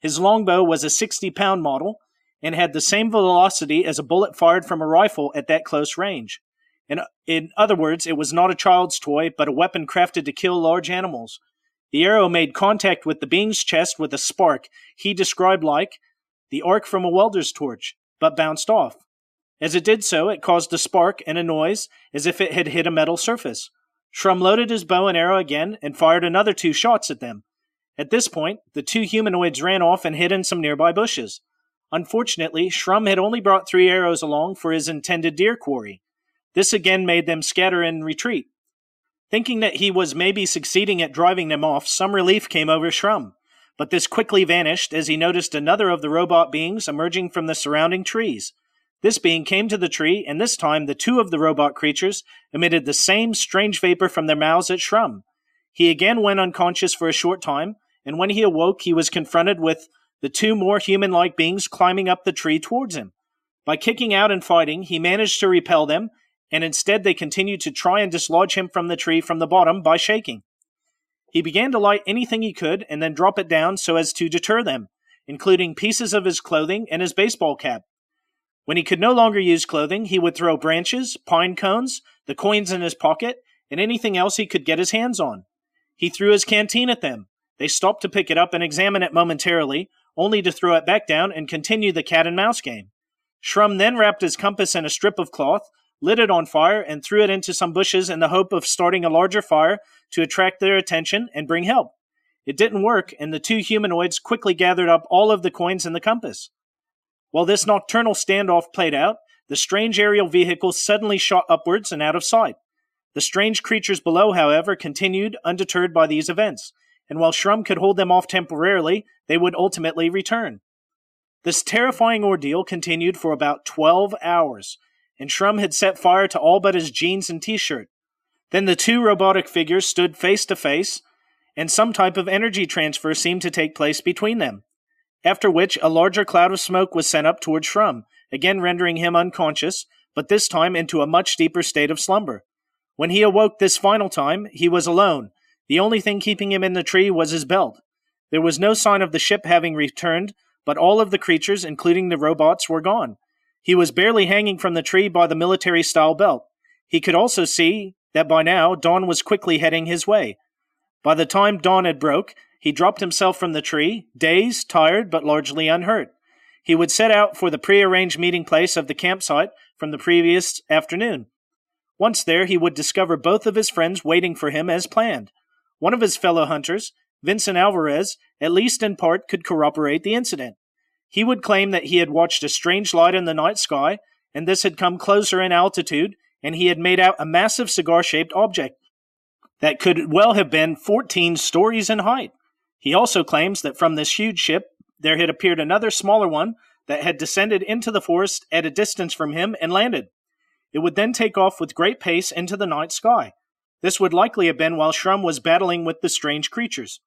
His longbow was a 60 pound model and had the same velocity as a bullet fired from a rifle at that close range. In, in other words, it was not a child's toy, but a weapon crafted to kill large animals. The arrow made contact with the being's chest with a spark he described like the arc from a welder's torch, but bounced off. As it did so, it caused a spark and a noise as if it had hit a metal surface. Shrum loaded his bow and arrow again and fired another two shots at them. At this point, the two humanoids ran off and hid in some nearby bushes. Unfortunately, Shrum had only brought three arrows along for his intended deer quarry. This again made them scatter and retreat. Thinking that he was maybe succeeding at driving them off, some relief came over Shrum, but this quickly vanished as he noticed another of the robot beings emerging from the surrounding trees. This being came to the tree, and this time the two of the robot creatures emitted the same strange vapor from their mouths at Shrum. He again went unconscious for a short time, and when he awoke, he was confronted with the two more human like beings climbing up the tree towards him. By kicking out and fighting, he managed to repel them, and instead they continued to try and dislodge him from the tree from the bottom by shaking. He began to light anything he could and then drop it down so as to deter them, including pieces of his clothing and his baseball cap. When he could no longer use clothing, he would throw branches, pine cones, the coins in his pocket, and anything else he could get his hands on. He threw his canteen at them. They stopped to pick it up and examine it momentarily, only to throw it back down and continue the cat and mouse game. Shrum then wrapped his compass in a strip of cloth, lit it on fire, and threw it into some bushes in the hope of starting a larger fire to attract their attention and bring help. It didn't work, and the two humanoids quickly gathered up all of the coins in the compass. While this nocturnal standoff played out, the strange aerial vehicle suddenly shot upwards and out of sight. The strange creatures below, however, continued undeterred by these events, and while Shrum could hold them off temporarily, they would ultimately return. This terrifying ordeal continued for about 12 hours, and Shrum had set fire to all but his jeans and t shirt. Then the two robotic figures stood face to face, and some type of energy transfer seemed to take place between them after which a larger cloud of smoke was sent up toward Shrum, again rendering him unconscious, but this time into a much deeper state of slumber. When he awoke this final time, he was alone. The only thing keeping him in the tree was his belt. There was no sign of the ship having returned, but all of the creatures, including the robots, were gone. He was barely hanging from the tree by the military style belt. He could also see that by now dawn was quickly heading his way. By the time dawn had broke, he dropped himself from the tree, dazed, tired, but largely unhurt. He would set out for the prearranged meeting place of the campsite from the previous afternoon. Once there, he would discover both of his friends waiting for him as planned. One of his fellow hunters, Vincent Alvarez, at least in part could corroborate the incident. He would claim that he had watched a strange light in the night sky, and this had come closer in altitude, and he had made out a massive cigar shaped object that could well have been 14 stories in height. He also claims that from this huge ship there had appeared another smaller one that had descended into the forest at a distance from him and landed. It would then take off with great pace into the night sky. This would likely have been while Shrum was battling with the strange creatures.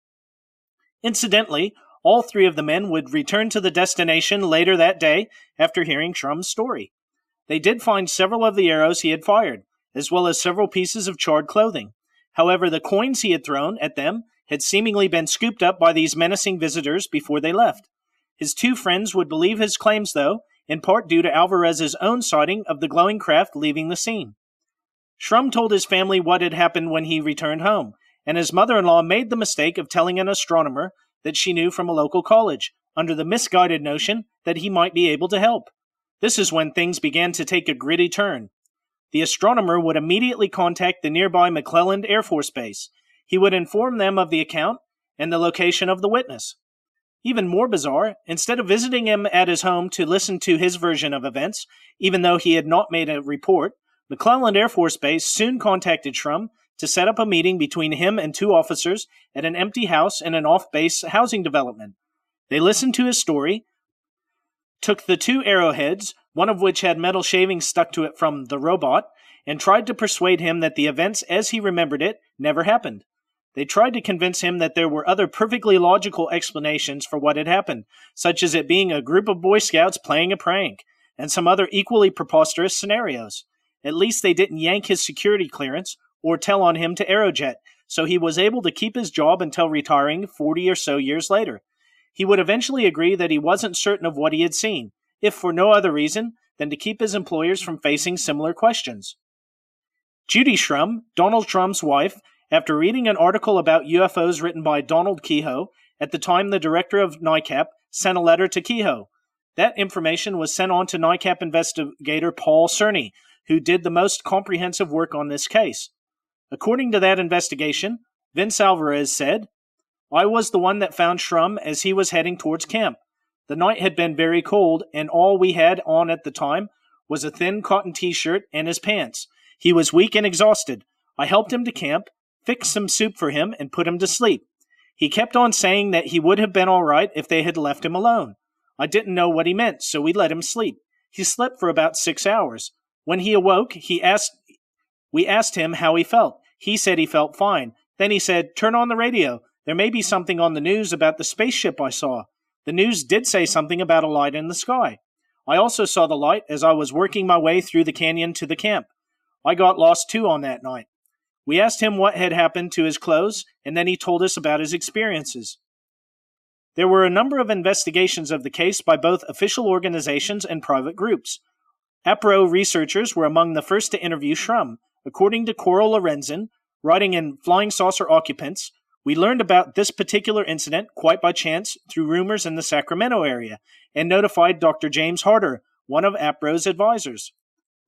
Incidentally, all three of the men would return to the destination later that day after hearing Shrum's story. They did find several of the arrows he had fired, as well as several pieces of charred clothing. However, the coins he had thrown at them had seemingly been scooped up by these menacing visitors before they left. His two friends would believe his claims, though, in part due to Alvarez's own sighting of the glowing craft leaving the scene. Shrum told his family what had happened when he returned home, and his mother in law made the mistake of telling an astronomer that she knew from a local college, under the misguided notion that he might be able to help. This is when things began to take a gritty turn. The astronomer would immediately contact the nearby McClellan Air Force Base he would inform them of the account and the location of the witness. Even more bizarre, instead of visiting him at his home to listen to his version of events, even though he had not made a report, McClellan Air Force Base soon contacted Shrum to set up a meeting between him and two officers at an empty house in an off base housing development. They listened to his story, took the two arrowheads, one of which had metal shavings stuck to it from the robot, and tried to persuade him that the events as he remembered it never happened. They tried to convince him that there were other perfectly logical explanations for what had happened, such as it being a group of Boy Scouts playing a prank, and some other equally preposterous scenarios. At least they didn't yank his security clearance or tell on him to Aerojet, so he was able to keep his job until retiring 40 or so years later. He would eventually agree that he wasn't certain of what he had seen, if for no other reason than to keep his employers from facing similar questions. Judy Shrum, Donald Shrum's wife, after reading an article about UFOs written by Donald Keyhoe, at the time the director of NICAP, sent a letter to Keyhoe. That information was sent on to NICAP investigator Paul Cerny, who did the most comprehensive work on this case. According to that investigation, Vince Alvarez said, I was the one that found Shrum as he was heading towards camp. The night had been very cold, and all we had on at the time was a thin cotton t shirt and his pants. He was weak and exhausted. I helped him to camp, fixed some soup for him, and put him to sleep. He kept on saying that he would have been all right if they had left him alone. I didn't know what he meant, so we let him sleep. He slept for about six hours. When he awoke, he asked we asked him how he felt. He said he felt fine. Then he said, Turn on the radio. There may be something on the news about the spaceship I saw. The news did say something about a light in the sky. I also saw the light as I was working my way through the canyon to the camp. I got lost too on that night. We asked him what had happened to his clothes, and then he told us about his experiences. There were a number of investigations of the case by both official organizations and private groups. APRO researchers were among the first to interview Shrum. According to Coral Lorenzen, writing in Flying Saucer Occupants, we learned about this particular incident quite by chance through rumors in the Sacramento area and notified Dr. James Harder, one of APRO's advisors.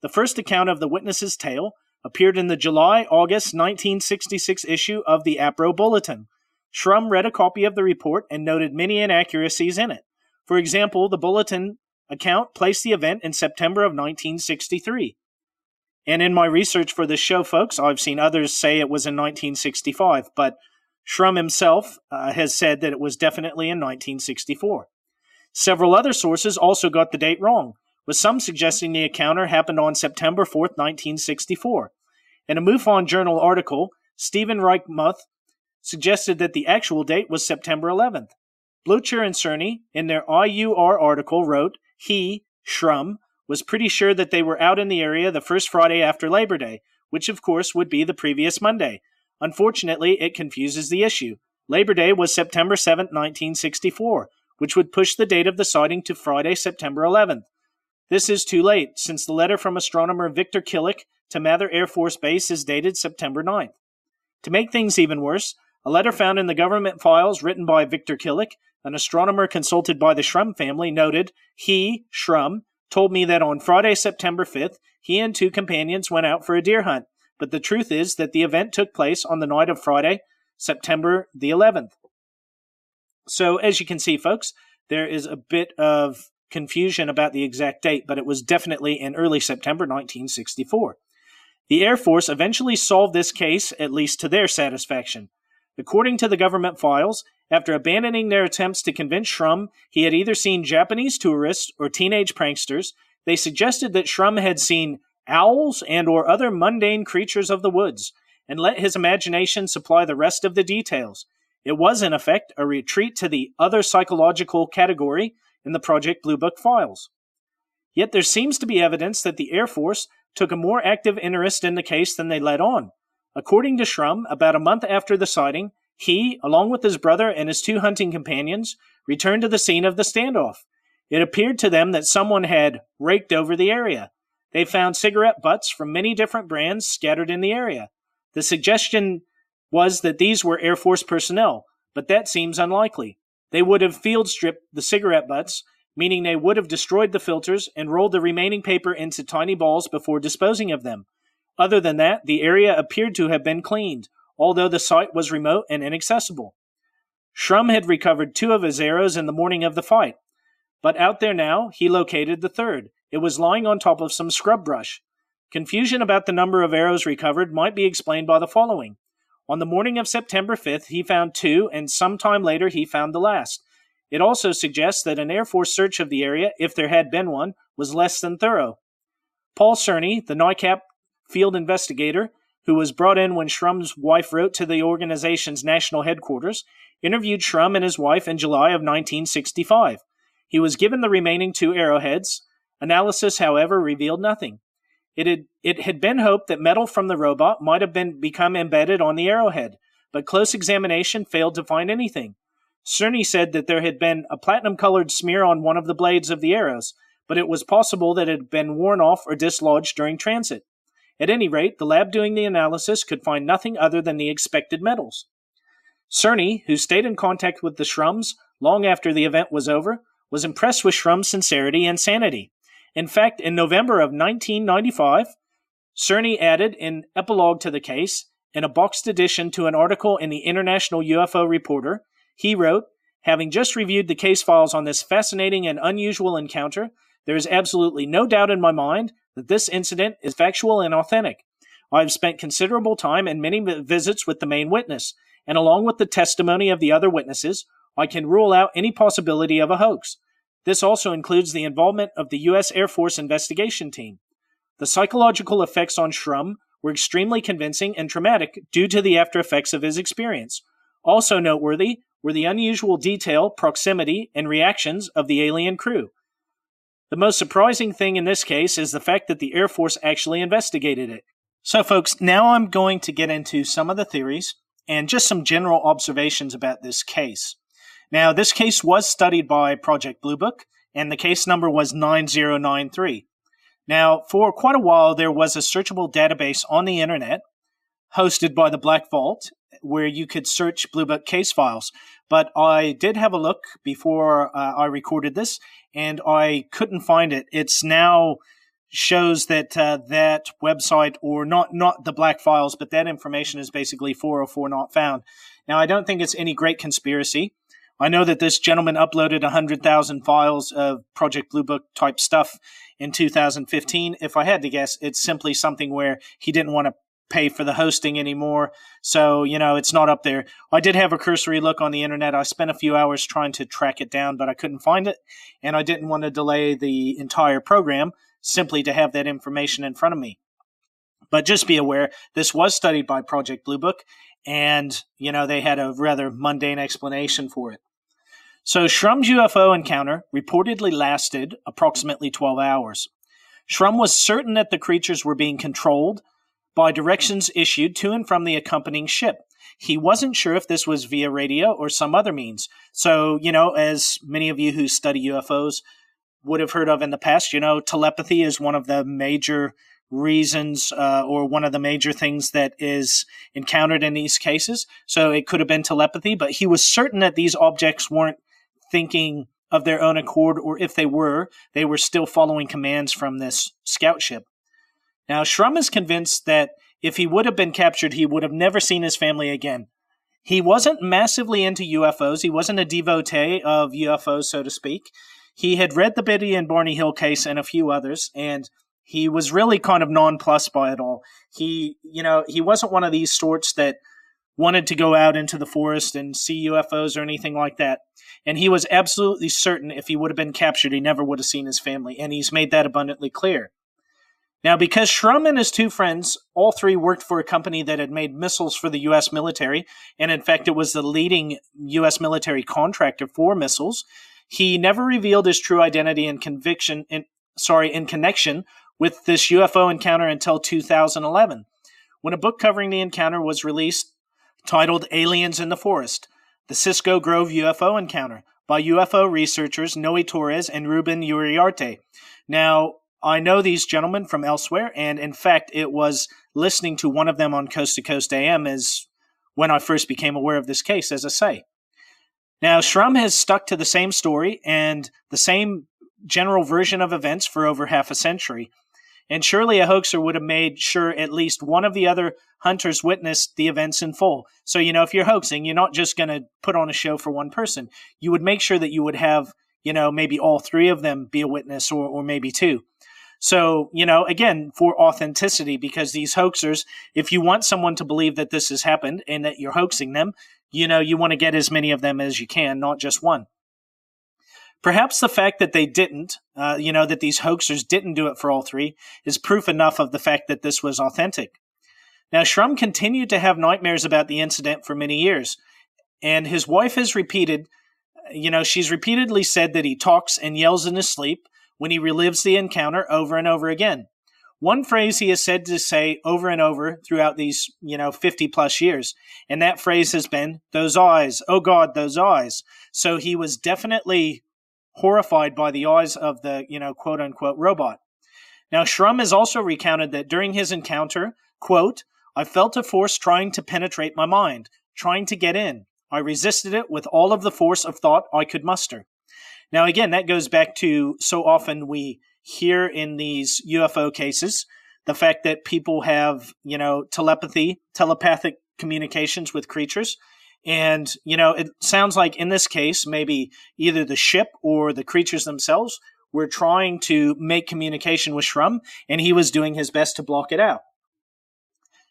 The first account of the witness's tale appeared in the July August 1966 issue of the APRO Bulletin. Shrum read a copy of the report and noted many inaccuracies in it. For example, the Bulletin account placed the event in September of 1963. And in my research for this show, folks, I've seen others say it was in 1965, but Shrum himself uh, has said that it was definitely in 1964. Several other sources also got the date wrong, with some suggesting the encounter happened on September 4, 1964. In a MUFON Journal article, Stephen Reichmuth suggested that the actual date was September 11th. Bloecher and Cerny, in their IUR article, wrote, he, Shrum, was pretty sure that they were out in the area the first Friday after Labor Day, which of course would be the previous Monday. Unfortunately, it confuses the issue. Labor Day was September 7, 1964, which would push the date of the sighting to Friday, September 11th. This is too late, since the letter from astronomer Victor Killick to Mather Air Force Base is dated September 9th. To make things even worse, a letter found in the government files written by Victor Killick, an astronomer consulted by the Shrum family, noted he, Shrum, told me that on Friday, September 5th, he and two companions went out for a deer hunt, but the truth is that the event took place on the night of Friday, September the 11th. So, as you can see, folks, there is a bit of confusion about the exact date, but it was definitely in early September 1964. The Air Force eventually solved this case, at least to their satisfaction. According to the government files, after abandoning their attempts to convince Shrum he had either seen Japanese tourists or teenage pranksters, they suggested that Shrum had seen owls and or other mundane creatures of the woods and let his imagination supply the rest of the details. It was in effect a retreat to the other psychological category in the Project Blue Book files. Yet there seems to be evidence that the Air Force took a more active interest in the case than they let on. According to Shrum, about a month after the sighting, he, along with his brother and his two hunting companions, returned to the scene of the standoff. It appeared to them that someone had raked over the area. They found cigarette butts from many different brands scattered in the area. The suggestion was that these were Air Force personnel, but that seems unlikely. They would have field stripped the cigarette butts, meaning they would have destroyed the filters and rolled the remaining paper into tiny balls before disposing of them. Other than that, the area appeared to have been cleaned, although the site was remote and inaccessible. Shrum had recovered two of his arrows in the morning of the fight, but out there now, he located the third. It was lying on top of some scrub brush. Confusion about the number of arrows recovered might be explained by the following. On the morning of September 5th, he found two, and some time later, he found the last. It also suggests that an Air Force search of the area, if there had been one, was less than thorough. Paul Cerny, the NICAP field investigator, who was brought in when Shrum's wife wrote to the organization's national headquarters, interviewed Shrum and his wife in July of 1965. He was given the remaining two arrowheads. Analysis, however, revealed nothing. It had, it had been hoped that metal from the robot might have been become embedded on the arrowhead, but close examination failed to find anything. Cerny said that there had been a platinum colored smear on one of the blades of the arrows, but it was possible that it had been worn off or dislodged during transit. At any rate, the lab doing the analysis could find nothing other than the expected metals. Cerny, who stayed in contact with the Shrums long after the event was over, was impressed with Shrum's sincerity and sanity. In fact, in November of 1995, Cerny added an epilogue to the case in a boxed edition to an article in the International UFO Reporter. He wrote, Having just reviewed the case files on this fascinating and unusual encounter, there is absolutely no doubt in my mind that this incident is factual and authentic. I have spent considerable time and many visits with the main witness, and along with the testimony of the other witnesses, I can rule out any possibility of a hoax. This also includes the involvement of the U.S. Air Force investigation team. The psychological effects on Shrum were extremely convincing and traumatic due to the after effects of his experience. Also noteworthy were the unusual detail, proximity, and reactions of the alien crew. The most surprising thing in this case is the fact that the Air Force actually investigated it. So, folks, now I'm going to get into some of the theories and just some general observations about this case. Now, this case was studied by Project Blue Book, and the case number was 9093. Now, for quite a while, there was a searchable database on the internet hosted by the Black Vault where you could search Blue Book case files. But I did have a look before uh, I recorded this, and I couldn't find it. It's now shows that uh, that website, or not not the black files, but that information is basically 404 not found. Now, I don't think it's any great conspiracy. I know that this gentleman uploaded 100,000 files of Project Blue Book type stuff in 2015. If I had to guess, it's simply something where he didn't want to pay for the hosting anymore. So, you know, it's not up there. I did have a cursory look on the internet. I spent a few hours trying to track it down, but I couldn't find it. And I didn't want to delay the entire program simply to have that information in front of me. But just be aware, this was studied by Project Blue Book, and, you know, they had a rather mundane explanation for it. So, Shrum's UFO encounter reportedly lasted approximately 12 hours. Shrum was certain that the creatures were being controlled by directions issued to and from the accompanying ship. He wasn't sure if this was via radio or some other means. So, you know, as many of you who study UFOs would have heard of in the past, you know, telepathy is one of the major reasons uh, or one of the major things that is encountered in these cases. So it could have been telepathy, but he was certain that these objects weren't thinking of their own accord, or if they were, they were still following commands from this scout ship. Now, Shrum is convinced that if he would have been captured, he would have never seen his family again. He wasn't massively into UFOs. He wasn't a devotee of UFOs, so to speak. He had read the Betty and Barney Hill case and a few others, and he was really kind of nonplussed by it all. He, you know, he wasn't one of these sorts that wanted to go out into the forest and see UFOs or anything like that. And he was absolutely certain if he would have been captured, he never would have seen his family. And he's made that abundantly clear. Now, because Shrum and his two friends, all three worked for a company that had made missiles for the U.S. military, and in fact, it was the leading U.S. military contractor for missiles, he never revealed his true identity and conviction, in, sorry, in connection with this UFO encounter until 2011, when a book covering the encounter was released titled Aliens in the Forest, the Cisco Grove UFO Encounter by UFO researchers Noe Torres and Ruben Uriarte. Now, I know these gentlemen from elsewhere, and in fact, it was listening to one of them on Coast to Coast AM as when I first became aware of this case, as I say. Now, Shrum has stuck to the same story and the same general version of events for over half a century. And surely a hoaxer would have made sure at least one of the other hunters witnessed the events in full. So, you know, if you're hoaxing, you're not just going to put on a show for one person. You would make sure that you would have, you know, maybe all three of them be a witness or, or maybe two. So, you know, again, for authenticity, because these hoaxers, if you want someone to believe that this has happened and that you're hoaxing them, you know, you want to get as many of them as you can, not just one. Perhaps the fact that they didn't, uh, you know, that these hoaxers didn't do it for all three is proof enough of the fact that this was authentic. Now, Shrum continued to have nightmares about the incident for many years, and his wife has repeated, you know, she's repeatedly said that he talks and yells in his sleep when he relives the encounter over and over again. One phrase he is said to say over and over throughout these, you know, 50 plus years, and that phrase has been, those eyes, oh God, those eyes. So he was definitely horrified by the eyes of the, you know, quote unquote robot. Now, Shrum has also recounted that during his encounter, quote, I felt a force trying to penetrate my mind, trying to get in. I resisted it with all of the force of thought I could muster. Now, again, that goes back to so often we hear in these UFO cases the fact that people have, you know, telepathy, telepathic communications with creatures. And, you know, it sounds like in this case, maybe either the ship or the creatures themselves were trying to make communication with Shrum, and he was doing his best to block it out.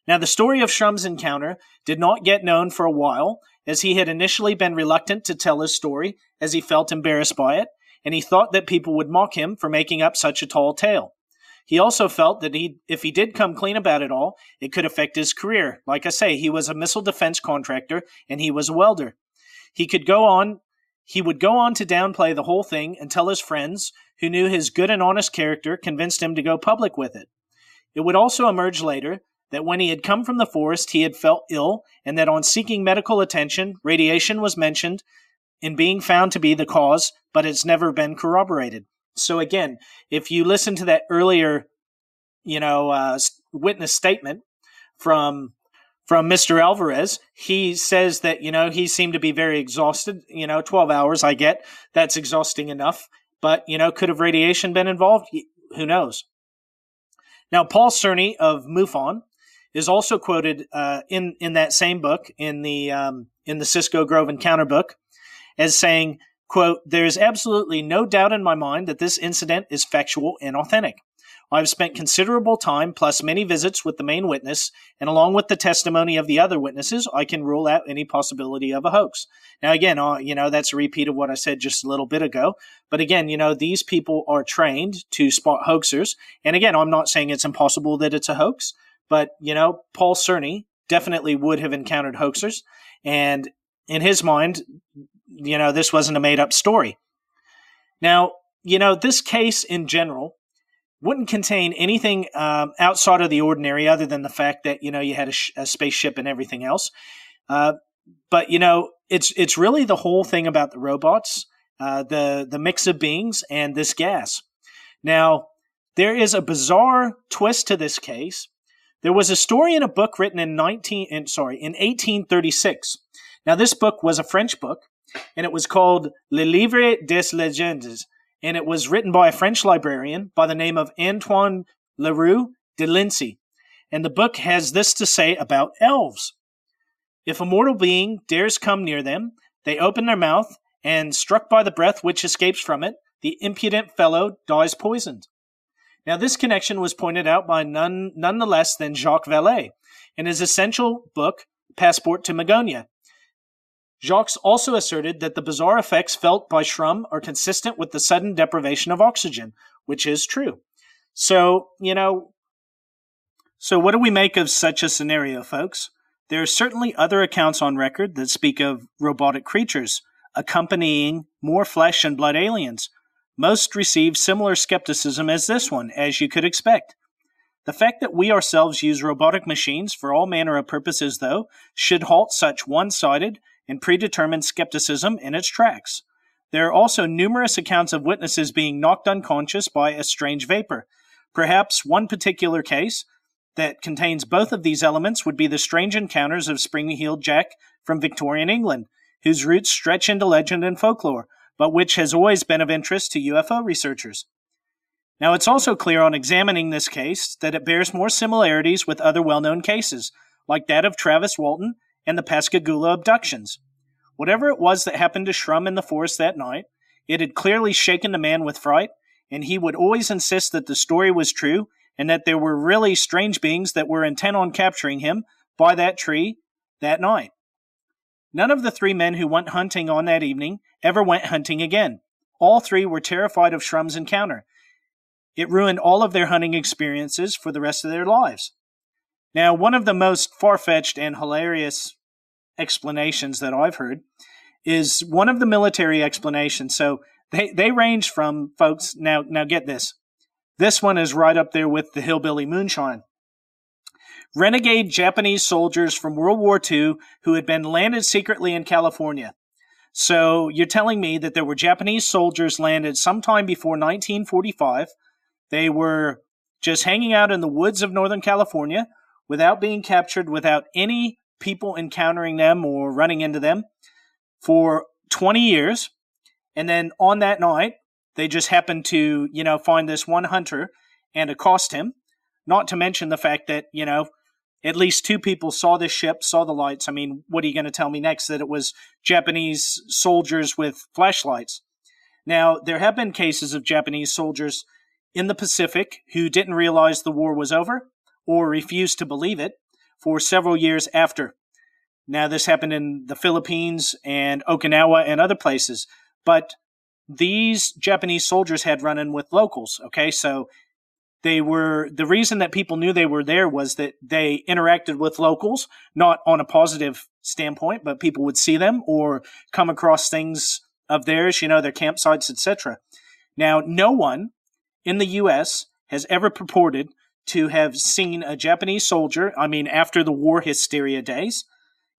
Now, the story of Shrum's encounter did not get known for a while, as he had initially been reluctant to tell his story, as he felt embarrassed by it, and he thought that people would mock him for making up such a tall tale. He also felt that he, if he did come clean about it all, it could affect his career. Like I say, he was a missile defense contractor and he was a welder. He could go on, he would go on to downplay the whole thing until his friends, who knew his good and honest character, convinced him to go public with it. It would also emerge later that when he had come from the forest, he had felt ill, and that on seeking medical attention, radiation was mentioned in being found to be the cause, but it's never been corroborated. So again, if you listen to that earlier, you know, uh, witness statement from from Mr. Alvarez, he says that you know he seemed to be very exhausted. You know, twelve hours, I get that's exhausting enough, but you know, could have radiation been involved? Who knows? Now, Paul Cerny of MUFON is also quoted uh, in in that same book in the um, in the Cisco Grove Encounter book as saying Quote, there is absolutely no doubt in my mind that this incident is factual and authentic. I've spent considerable time plus many visits with the main witness, and along with the testimony of the other witnesses, I can rule out any possibility of a hoax. Now, again, uh, you know, that's a repeat of what I said just a little bit ago. But again, you know, these people are trained to spot hoaxers. And again, I'm not saying it's impossible that it's a hoax, but, you know, Paul Cerny definitely would have encountered hoaxers. And in his mind, you know, this wasn't a made up story. Now, you know, this case in general wouldn't contain anything um, outside of the ordinary other than the fact that, you know, you had a, sh- a spaceship and everything else. Uh, but, you know, it's, it's really the whole thing about the robots, uh, the, the mix of beings, and this gas. Now, there is a bizarre twist to this case. There was a story in a book written in 19, in, sorry, in 1836. Now, this book was a French book, and it was called Le Livre des Legendes, and it was written by a French librarian by the name of Antoine Leroux de Lincy. And the book has this to say about elves. If a mortal being dares come near them, they open their mouth, and struck by the breath which escapes from it, the impudent fellow dies poisoned. Now, this connection was pointed out by none, none less than Jacques Vallée in his essential book, Passport to Magonia, Jacques also asserted that the bizarre effects felt by Shrum are consistent with the sudden deprivation of oxygen, which is true. So, you know, so what do we make of such a scenario, folks? There are certainly other accounts on record that speak of robotic creatures accompanying more flesh and blood aliens. Most receive similar skepticism as this one, as you could expect. The fact that we ourselves use robotic machines for all manner of purposes, though, should halt such one sided and predetermined skepticism in its tracks. There are also numerous accounts of witnesses being knocked unconscious by a strange vapor. Perhaps one particular case that contains both of these elements would be the strange encounters of Spring Heeled Jack from Victorian England, whose roots stretch into legend and folklore, but which has always been of interest to UFO researchers. Now, it's also clear on examining this case that it bears more similarities with other well known cases, like that of Travis Walton and the Pascagoula abductions. Whatever it was that happened to Shrum in the forest that night, it had clearly shaken the man with fright, and he would always insist that the story was true and that there were really strange beings that were intent on capturing him by that tree that night. None of the three men who went hunting on that evening ever went hunting again. All three were terrified of Shrum's encounter. It ruined all of their hunting experiences for the rest of their lives. Now, one of the most far fetched and hilarious explanations that I've heard is one of the military explanations. So they, they range from folks. Now, now get this. This one is right up there with the hillbilly moonshine. Renegade Japanese soldiers from World War II who had been landed secretly in California. So you're telling me that there were Japanese soldiers landed sometime before 1945. They were just hanging out in the woods of Northern California without being captured, without any people encountering them or running into them for 20 years. And then on that night, they just happened to, you know, find this one hunter and accost him. Not to mention the fact that, you know, at least two people saw this ship, saw the lights. I mean, what are you going to tell me next? That it was Japanese soldiers with flashlights. Now, there have been cases of Japanese soldiers in the Pacific who didn't realize the war was over or refused to believe it for several years after. Now, this happened in the Philippines and Okinawa and other places, but these Japanese soldiers had run in with locals. Okay, so they were the reason that people knew they were there was that they interacted with locals, not on a positive standpoint, but people would see them or come across things of theirs, you know, their campsites, etc. Now, no one in the U.S. has ever purported to have seen a Japanese soldier, I mean, after the war hysteria days,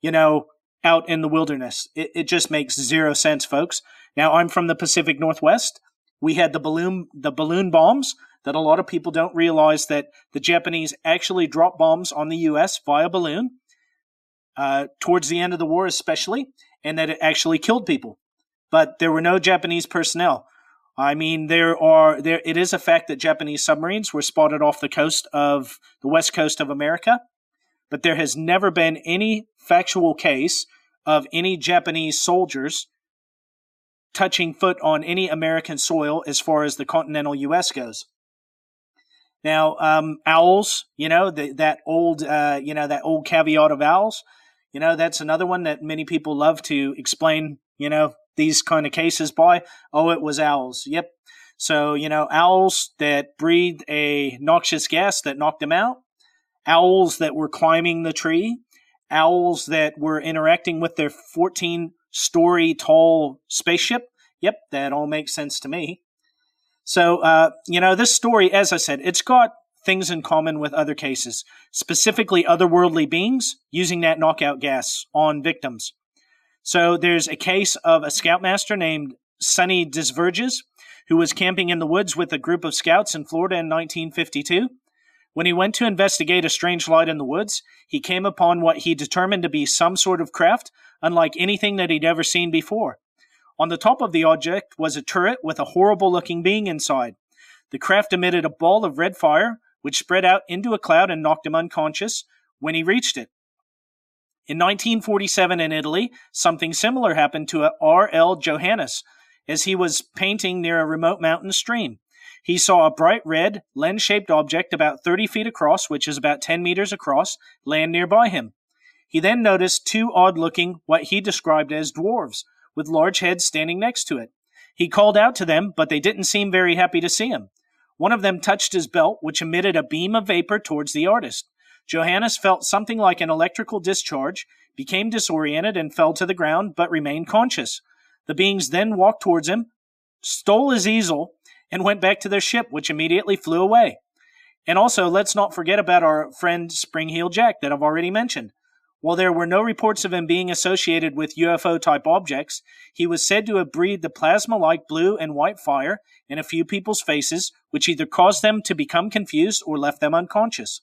you know, out in the wilderness. It, it just makes zero sense, folks. Now, I'm from the Pacific Northwest. We had the balloon, the balloon bombs that a lot of people don't realize that the Japanese actually dropped bombs on the U.S. via balloon uh, towards the end of the war, especially, and that it actually killed people. But there were no Japanese personnel. I mean, there are there. It is a fact that Japanese submarines were spotted off the coast of the west coast of America, but there has never been any factual case of any Japanese soldiers touching foot on any American soil as far as the continental U.S. goes. Now, um, owls, you know, the, that old, uh, you know, that old caveat of owls, you know, that's another one that many people love to explain, you know, these kind of cases by. Oh, it was owls. Yep. So, you know, owls that breathed a noxious gas that knocked them out, owls that were climbing the tree, owls that were interacting with their 14 story tall spaceship. Yep, that all makes sense to me. So, uh, you know, this story, as I said, it's got things in common with other cases, specifically otherworldly beings using that knockout gas on victims. So there's a case of a scoutmaster named Sonny DesVergers who was camping in the woods with a group of scouts in Florida in 1952. When he went to investigate a strange light in the woods, he came upon what he determined to be some sort of craft unlike anything that he'd ever seen before. On the top of the object was a turret with a horrible looking being inside. The craft emitted a ball of red fire, which spread out into a cloud and knocked him unconscious when he reached it. In 1947 in Italy, something similar happened to R.L. Johannis as he was painting near a remote mountain stream. He saw a bright red, lens shaped object about 30 feet across, which is about 10 meters across, land nearby him. He then noticed two odd looking, what he described as dwarves, with large heads standing next to it. He called out to them, but they didn't seem very happy to see him. One of them touched his belt, which emitted a beam of vapor towards the artist. Johannis felt something like an electrical discharge, became disoriented, and fell to the ground, but remained conscious. The beings then walked towards him, stole his easel, and went back to their ship, which immediately flew away. And also, let's not forget about our friend Spring-Heel Jack that I've already mentioned. While there were no reports of him being associated with UFO type objects, he was said to have breathed the plasma like blue and white fire in a few people's faces, which either caused them to become confused or left them unconscious.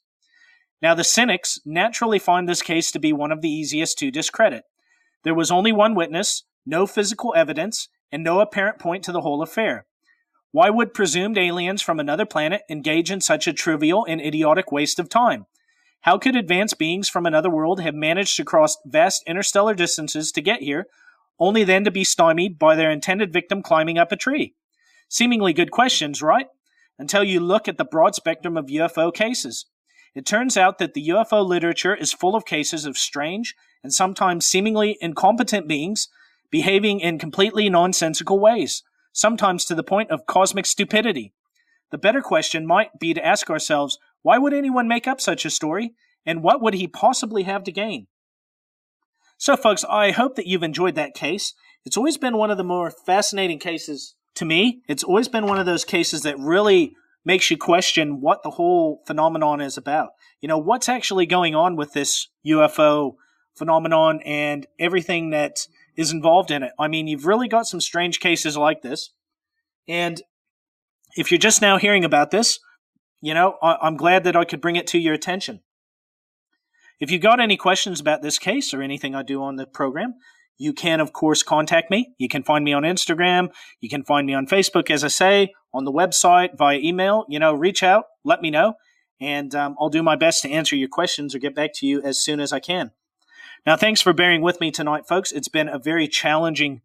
Now, the cynics naturally find this case to be one of the easiest to discredit. There was only one witness, no physical evidence, and no apparent point to the whole affair. Why would presumed aliens from another planet engage in such a trivial and idiotic waste of time? How could advanced beings from another world have managed to cross vast interstellar distances to get here, only then to be stymied by their intended victim climbing up a tree? Seemingly good questions, right? Until you look at the broad spectrum of UFO cases. It turns out that the UFO literature is full of cases of strange and sometimes seemingly incompetent beings behaving in completely nonsensical ways. sometimes to the point of cosmic stupidity. The better question might be to ask ourselves why would anyone make up such a story, and what would he possibly have to gain? So, folks, I hope that you've enjoyed that case. It's always been one of the more fascinating cases to me. It's always been one of those cases that really makes you question what the whole phenomenon is about. You know, what's actually going on with this UFO phenomenon and everything that is involved in it. I mean, you've really got some strange cases like this. And if you're just now hearing about this, you know, I- am glad that I could bring it to your attention. If you've got any questions about this case or anything I do on the program, you can, of course, contact me. You can find me on Instagram. You can find me on Facebook, as I say, on the website, via email. You know, reach out, let me know, and um, I'll do my best to answer your questions or get back to you as soon as I can. Now, thanks for bearing with me tonight, folks. It's been a very challenging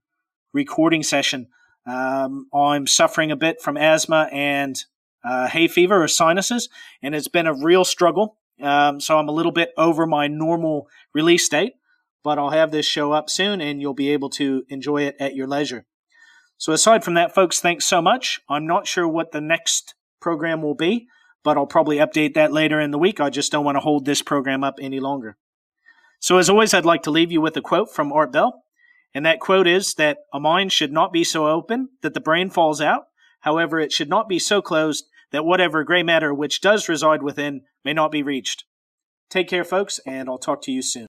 recording session. Um, I'm suffering a bit from asthma and uh, hay fever or sinuses, and it's been a real struggle. Um, so I'm a little bit over my normal release date but I'll have this show up soon and you'll be able to enjoy it at your leisure. So, aside from that, folks, thanks so much. I'm not sure what the next program will be, but I'll probably update that later in the week. I just don't want to hold this program up any longer. So, as always, I'd like to leave you with a quote from Art Bell. And that quote is that a mind should not be so open that the brain falls out. However, it should not be so closed that whatever gray matter which does reside within may not be reached. Take care, folks, and I'll talk to you soon.